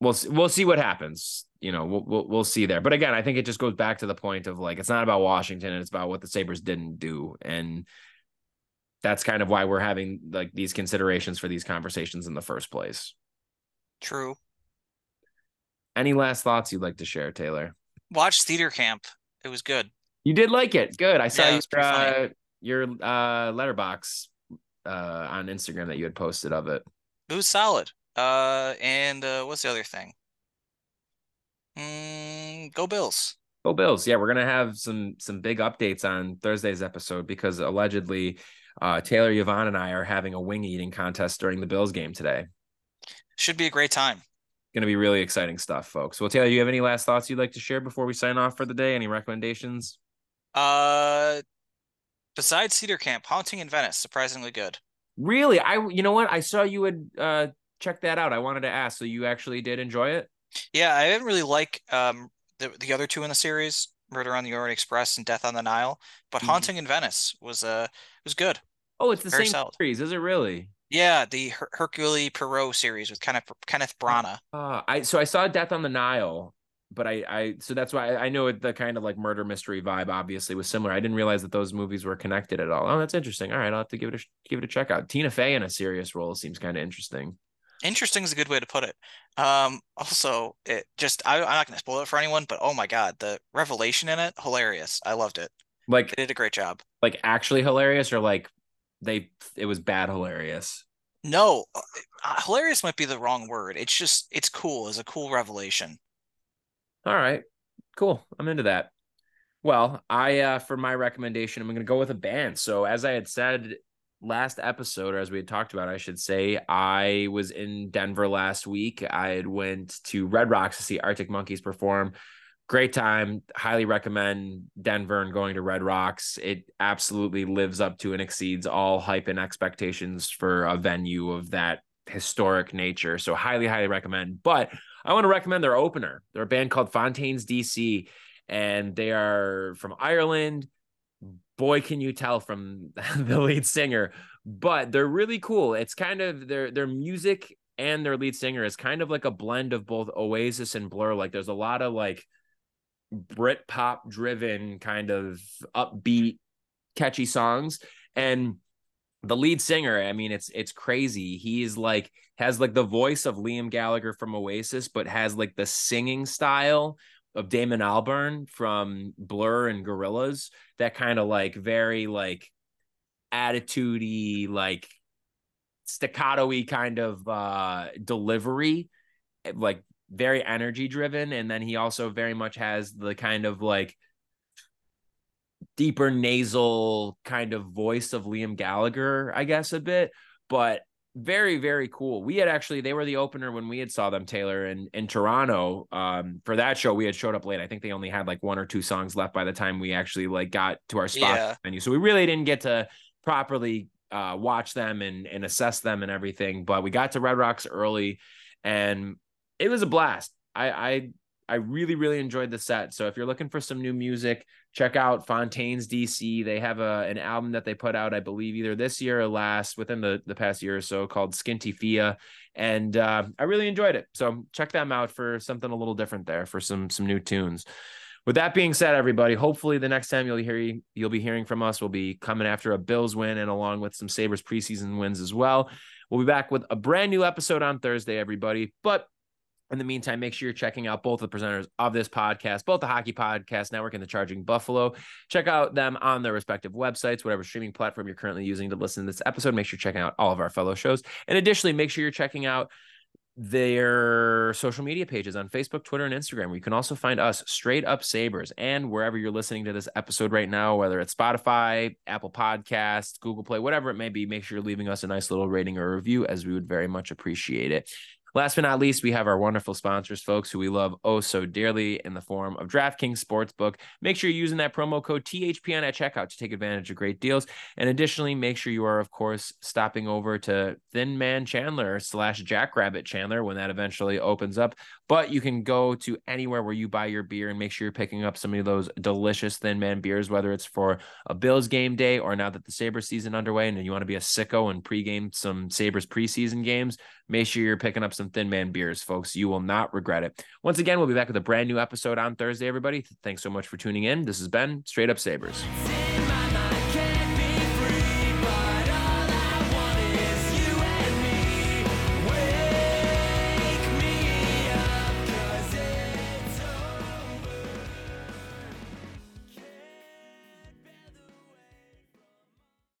We'll see, we'll see what happens. You know, we'll, we'll we'll see there. But again, I think it just goes back to the point of like it's not about Washington, it's about what the Sabres didn't do, and that's kind of why we're having like these considerations for these conversations in the first place. True. Any last thoughts you'd like to share, Taylor? Watch Theater Camp. It was good. You did like it. Good. I saw Yeah, your it's pretty funny. uh, your uh, Letterboxd uh, on Instagram that you had posted of it. It was solid. Uh, and uh, what's the other thing? Mm, go Bills. Go Bills. Yeah, we're gonna have some some big updates on Thursday's episode because allegedly uh, Taylor Yvonne and I are having a wing eating contest during the Bills game today. Should be a great time. Going to be really exciting stuff, folks. Well, Taylor, do you have any last thoughts you'd like to share before we sign off for the day? Any recommendations? Uh, besides Theater Camp, Haunting in Venice, surprisingly good. Really? I you know what? I saw you had uh checked that out. I wanted to ask. So you actually did enjoy it? Yeah, I didn't really like um the the other two in the series, Murder on the Orient Express and Death on the Nile, but Mhm. Haunting in Venice was uh was good. Oh, it's the Very same solid. series, is it really? Yeah, the Her- Hercule Poirot series with Kenneth Kenneth Branagh. Uh, I so I saw Death on the Nile, but I I so that's why I, I know the kind of like murder mystery vibe obviously was similar. I didn't realize that those movies were connected at all. Oh, that's interesting. All right, I'll have to give it a give it a check out. Tina Fey in a serious role seems kind of interesting. Interesting is a good way to put it. Um, also, it just I, I'm not going to spoil it for anyone, but oh my God, the revelation in it, hilarious. I loved it. Like They did a great job. like actually hilarious or like they it was bad hilarious. No, uh, uh, hilarious might be the wrong word. It's just it's cool. It's a cool revelation. All right, cool. I'm into that. Well, I uh for my recommendation, I'm gonna go with a band. So as I had said last episode, or as we had talked about, I should say, I was in Denver last week. I had went to Red Rocks to see Arctic Monkeys perform. Great time. Highly recommend Denver and going to Red Rocks. It absolutely lives up to and exceeds all hype and expectations for a venue of that historic nature. So highly, highly recommend. But I want to recommend their opener. They're a band called Fontaines DC, and they are from Ireland. Boy, can you tell from the lead singer, but they're really cool. It's kind of their their music and their lead singer is kind of like a blend of both Oasis and Blur. Like there's a lot of like Brit pop driven kind of upbeat, catchy songs. And the lead singer, I mean, it's it's crazy. He's like has like the voice of Liam Gallagher from Oasis, but has like the singing style of Damon Albarn from Blur and Gorillaz. That kind of like very like attitudey, like staccato-y kind of uh delivery, like very energy driven. And then he also very much has the kind of like deeper nasal kind of voice of Liam Gallagher, I guess a bit, but very very cool. We had actually they were the opener when we had saw them Taylor in in Toronto. Um for that show we had showed up late. I think they only had like one or two songs left by the time we actually like got to our spot Yeah. venue. So we really didn't get to properly uh watch them and and assess them and everything, but we got to Red Rocks early and it was a blast. I I I really, really enjoyed the set. So if you're looking for some new music, check out Fontaines DC. They have a an album that they put out, I believe, either this year or last, within the, the past year or so, called Skinty Fia. And uh, I really enjoyed it. So check them out for something a little different there for some some new tunes. With that being said, everybody, hopefully the next time you'll hear you'll be hearing from us, we'll be coming after a Bills win and along with some Sabres preseason wins as well. We'll be back with a brand new episode on Thursday, everybody. But in the meantime, make sure you're checking out both the presenters of this podcast, both the Hockey Podcast Network and the Charging Buffalo. Check out them on their respective websites, whatever streaming platform you're currently using to listen to this episode. Make sure you're checking out all of our fellow shows. And additionally, make sure you're checking out their social media pages on Facebook, Twitter, and Instagram, where you can also find us straight up Sabres and wherever you're listening to this episode right now, whether it's Spotify, Apple Podcasts, Google Play, whatever it may be, make sure you're leaving us a nice little rating or review as we would very much appreciate it. Last but not least, we have our wonderful sponsors, folks, who we love oh so dearly in the form of DraftKings Sportsbook. Make sure you're using that promo code THPN at checkout to take advantage of great deals. And additionally, make sure you are, of course, stopping over to Thin Man Chandler slash Jackrabbit Chandler when that eventually opens up. But you can go to anywhere where you buy your beer and make sure you're picking up some of those delicious Thin Man beers, whether it's for a Bills game day or now that the Sabres season underway and you want to be a sicko and pregame some Sabres preseason games, make sure you're picking up some Thin Man beers, folks. You will not regret it. Once again, we'll be back with a brand new episode on Thursday, everybody. Thanks so much for tuning in. This has been Straight Up Sabres.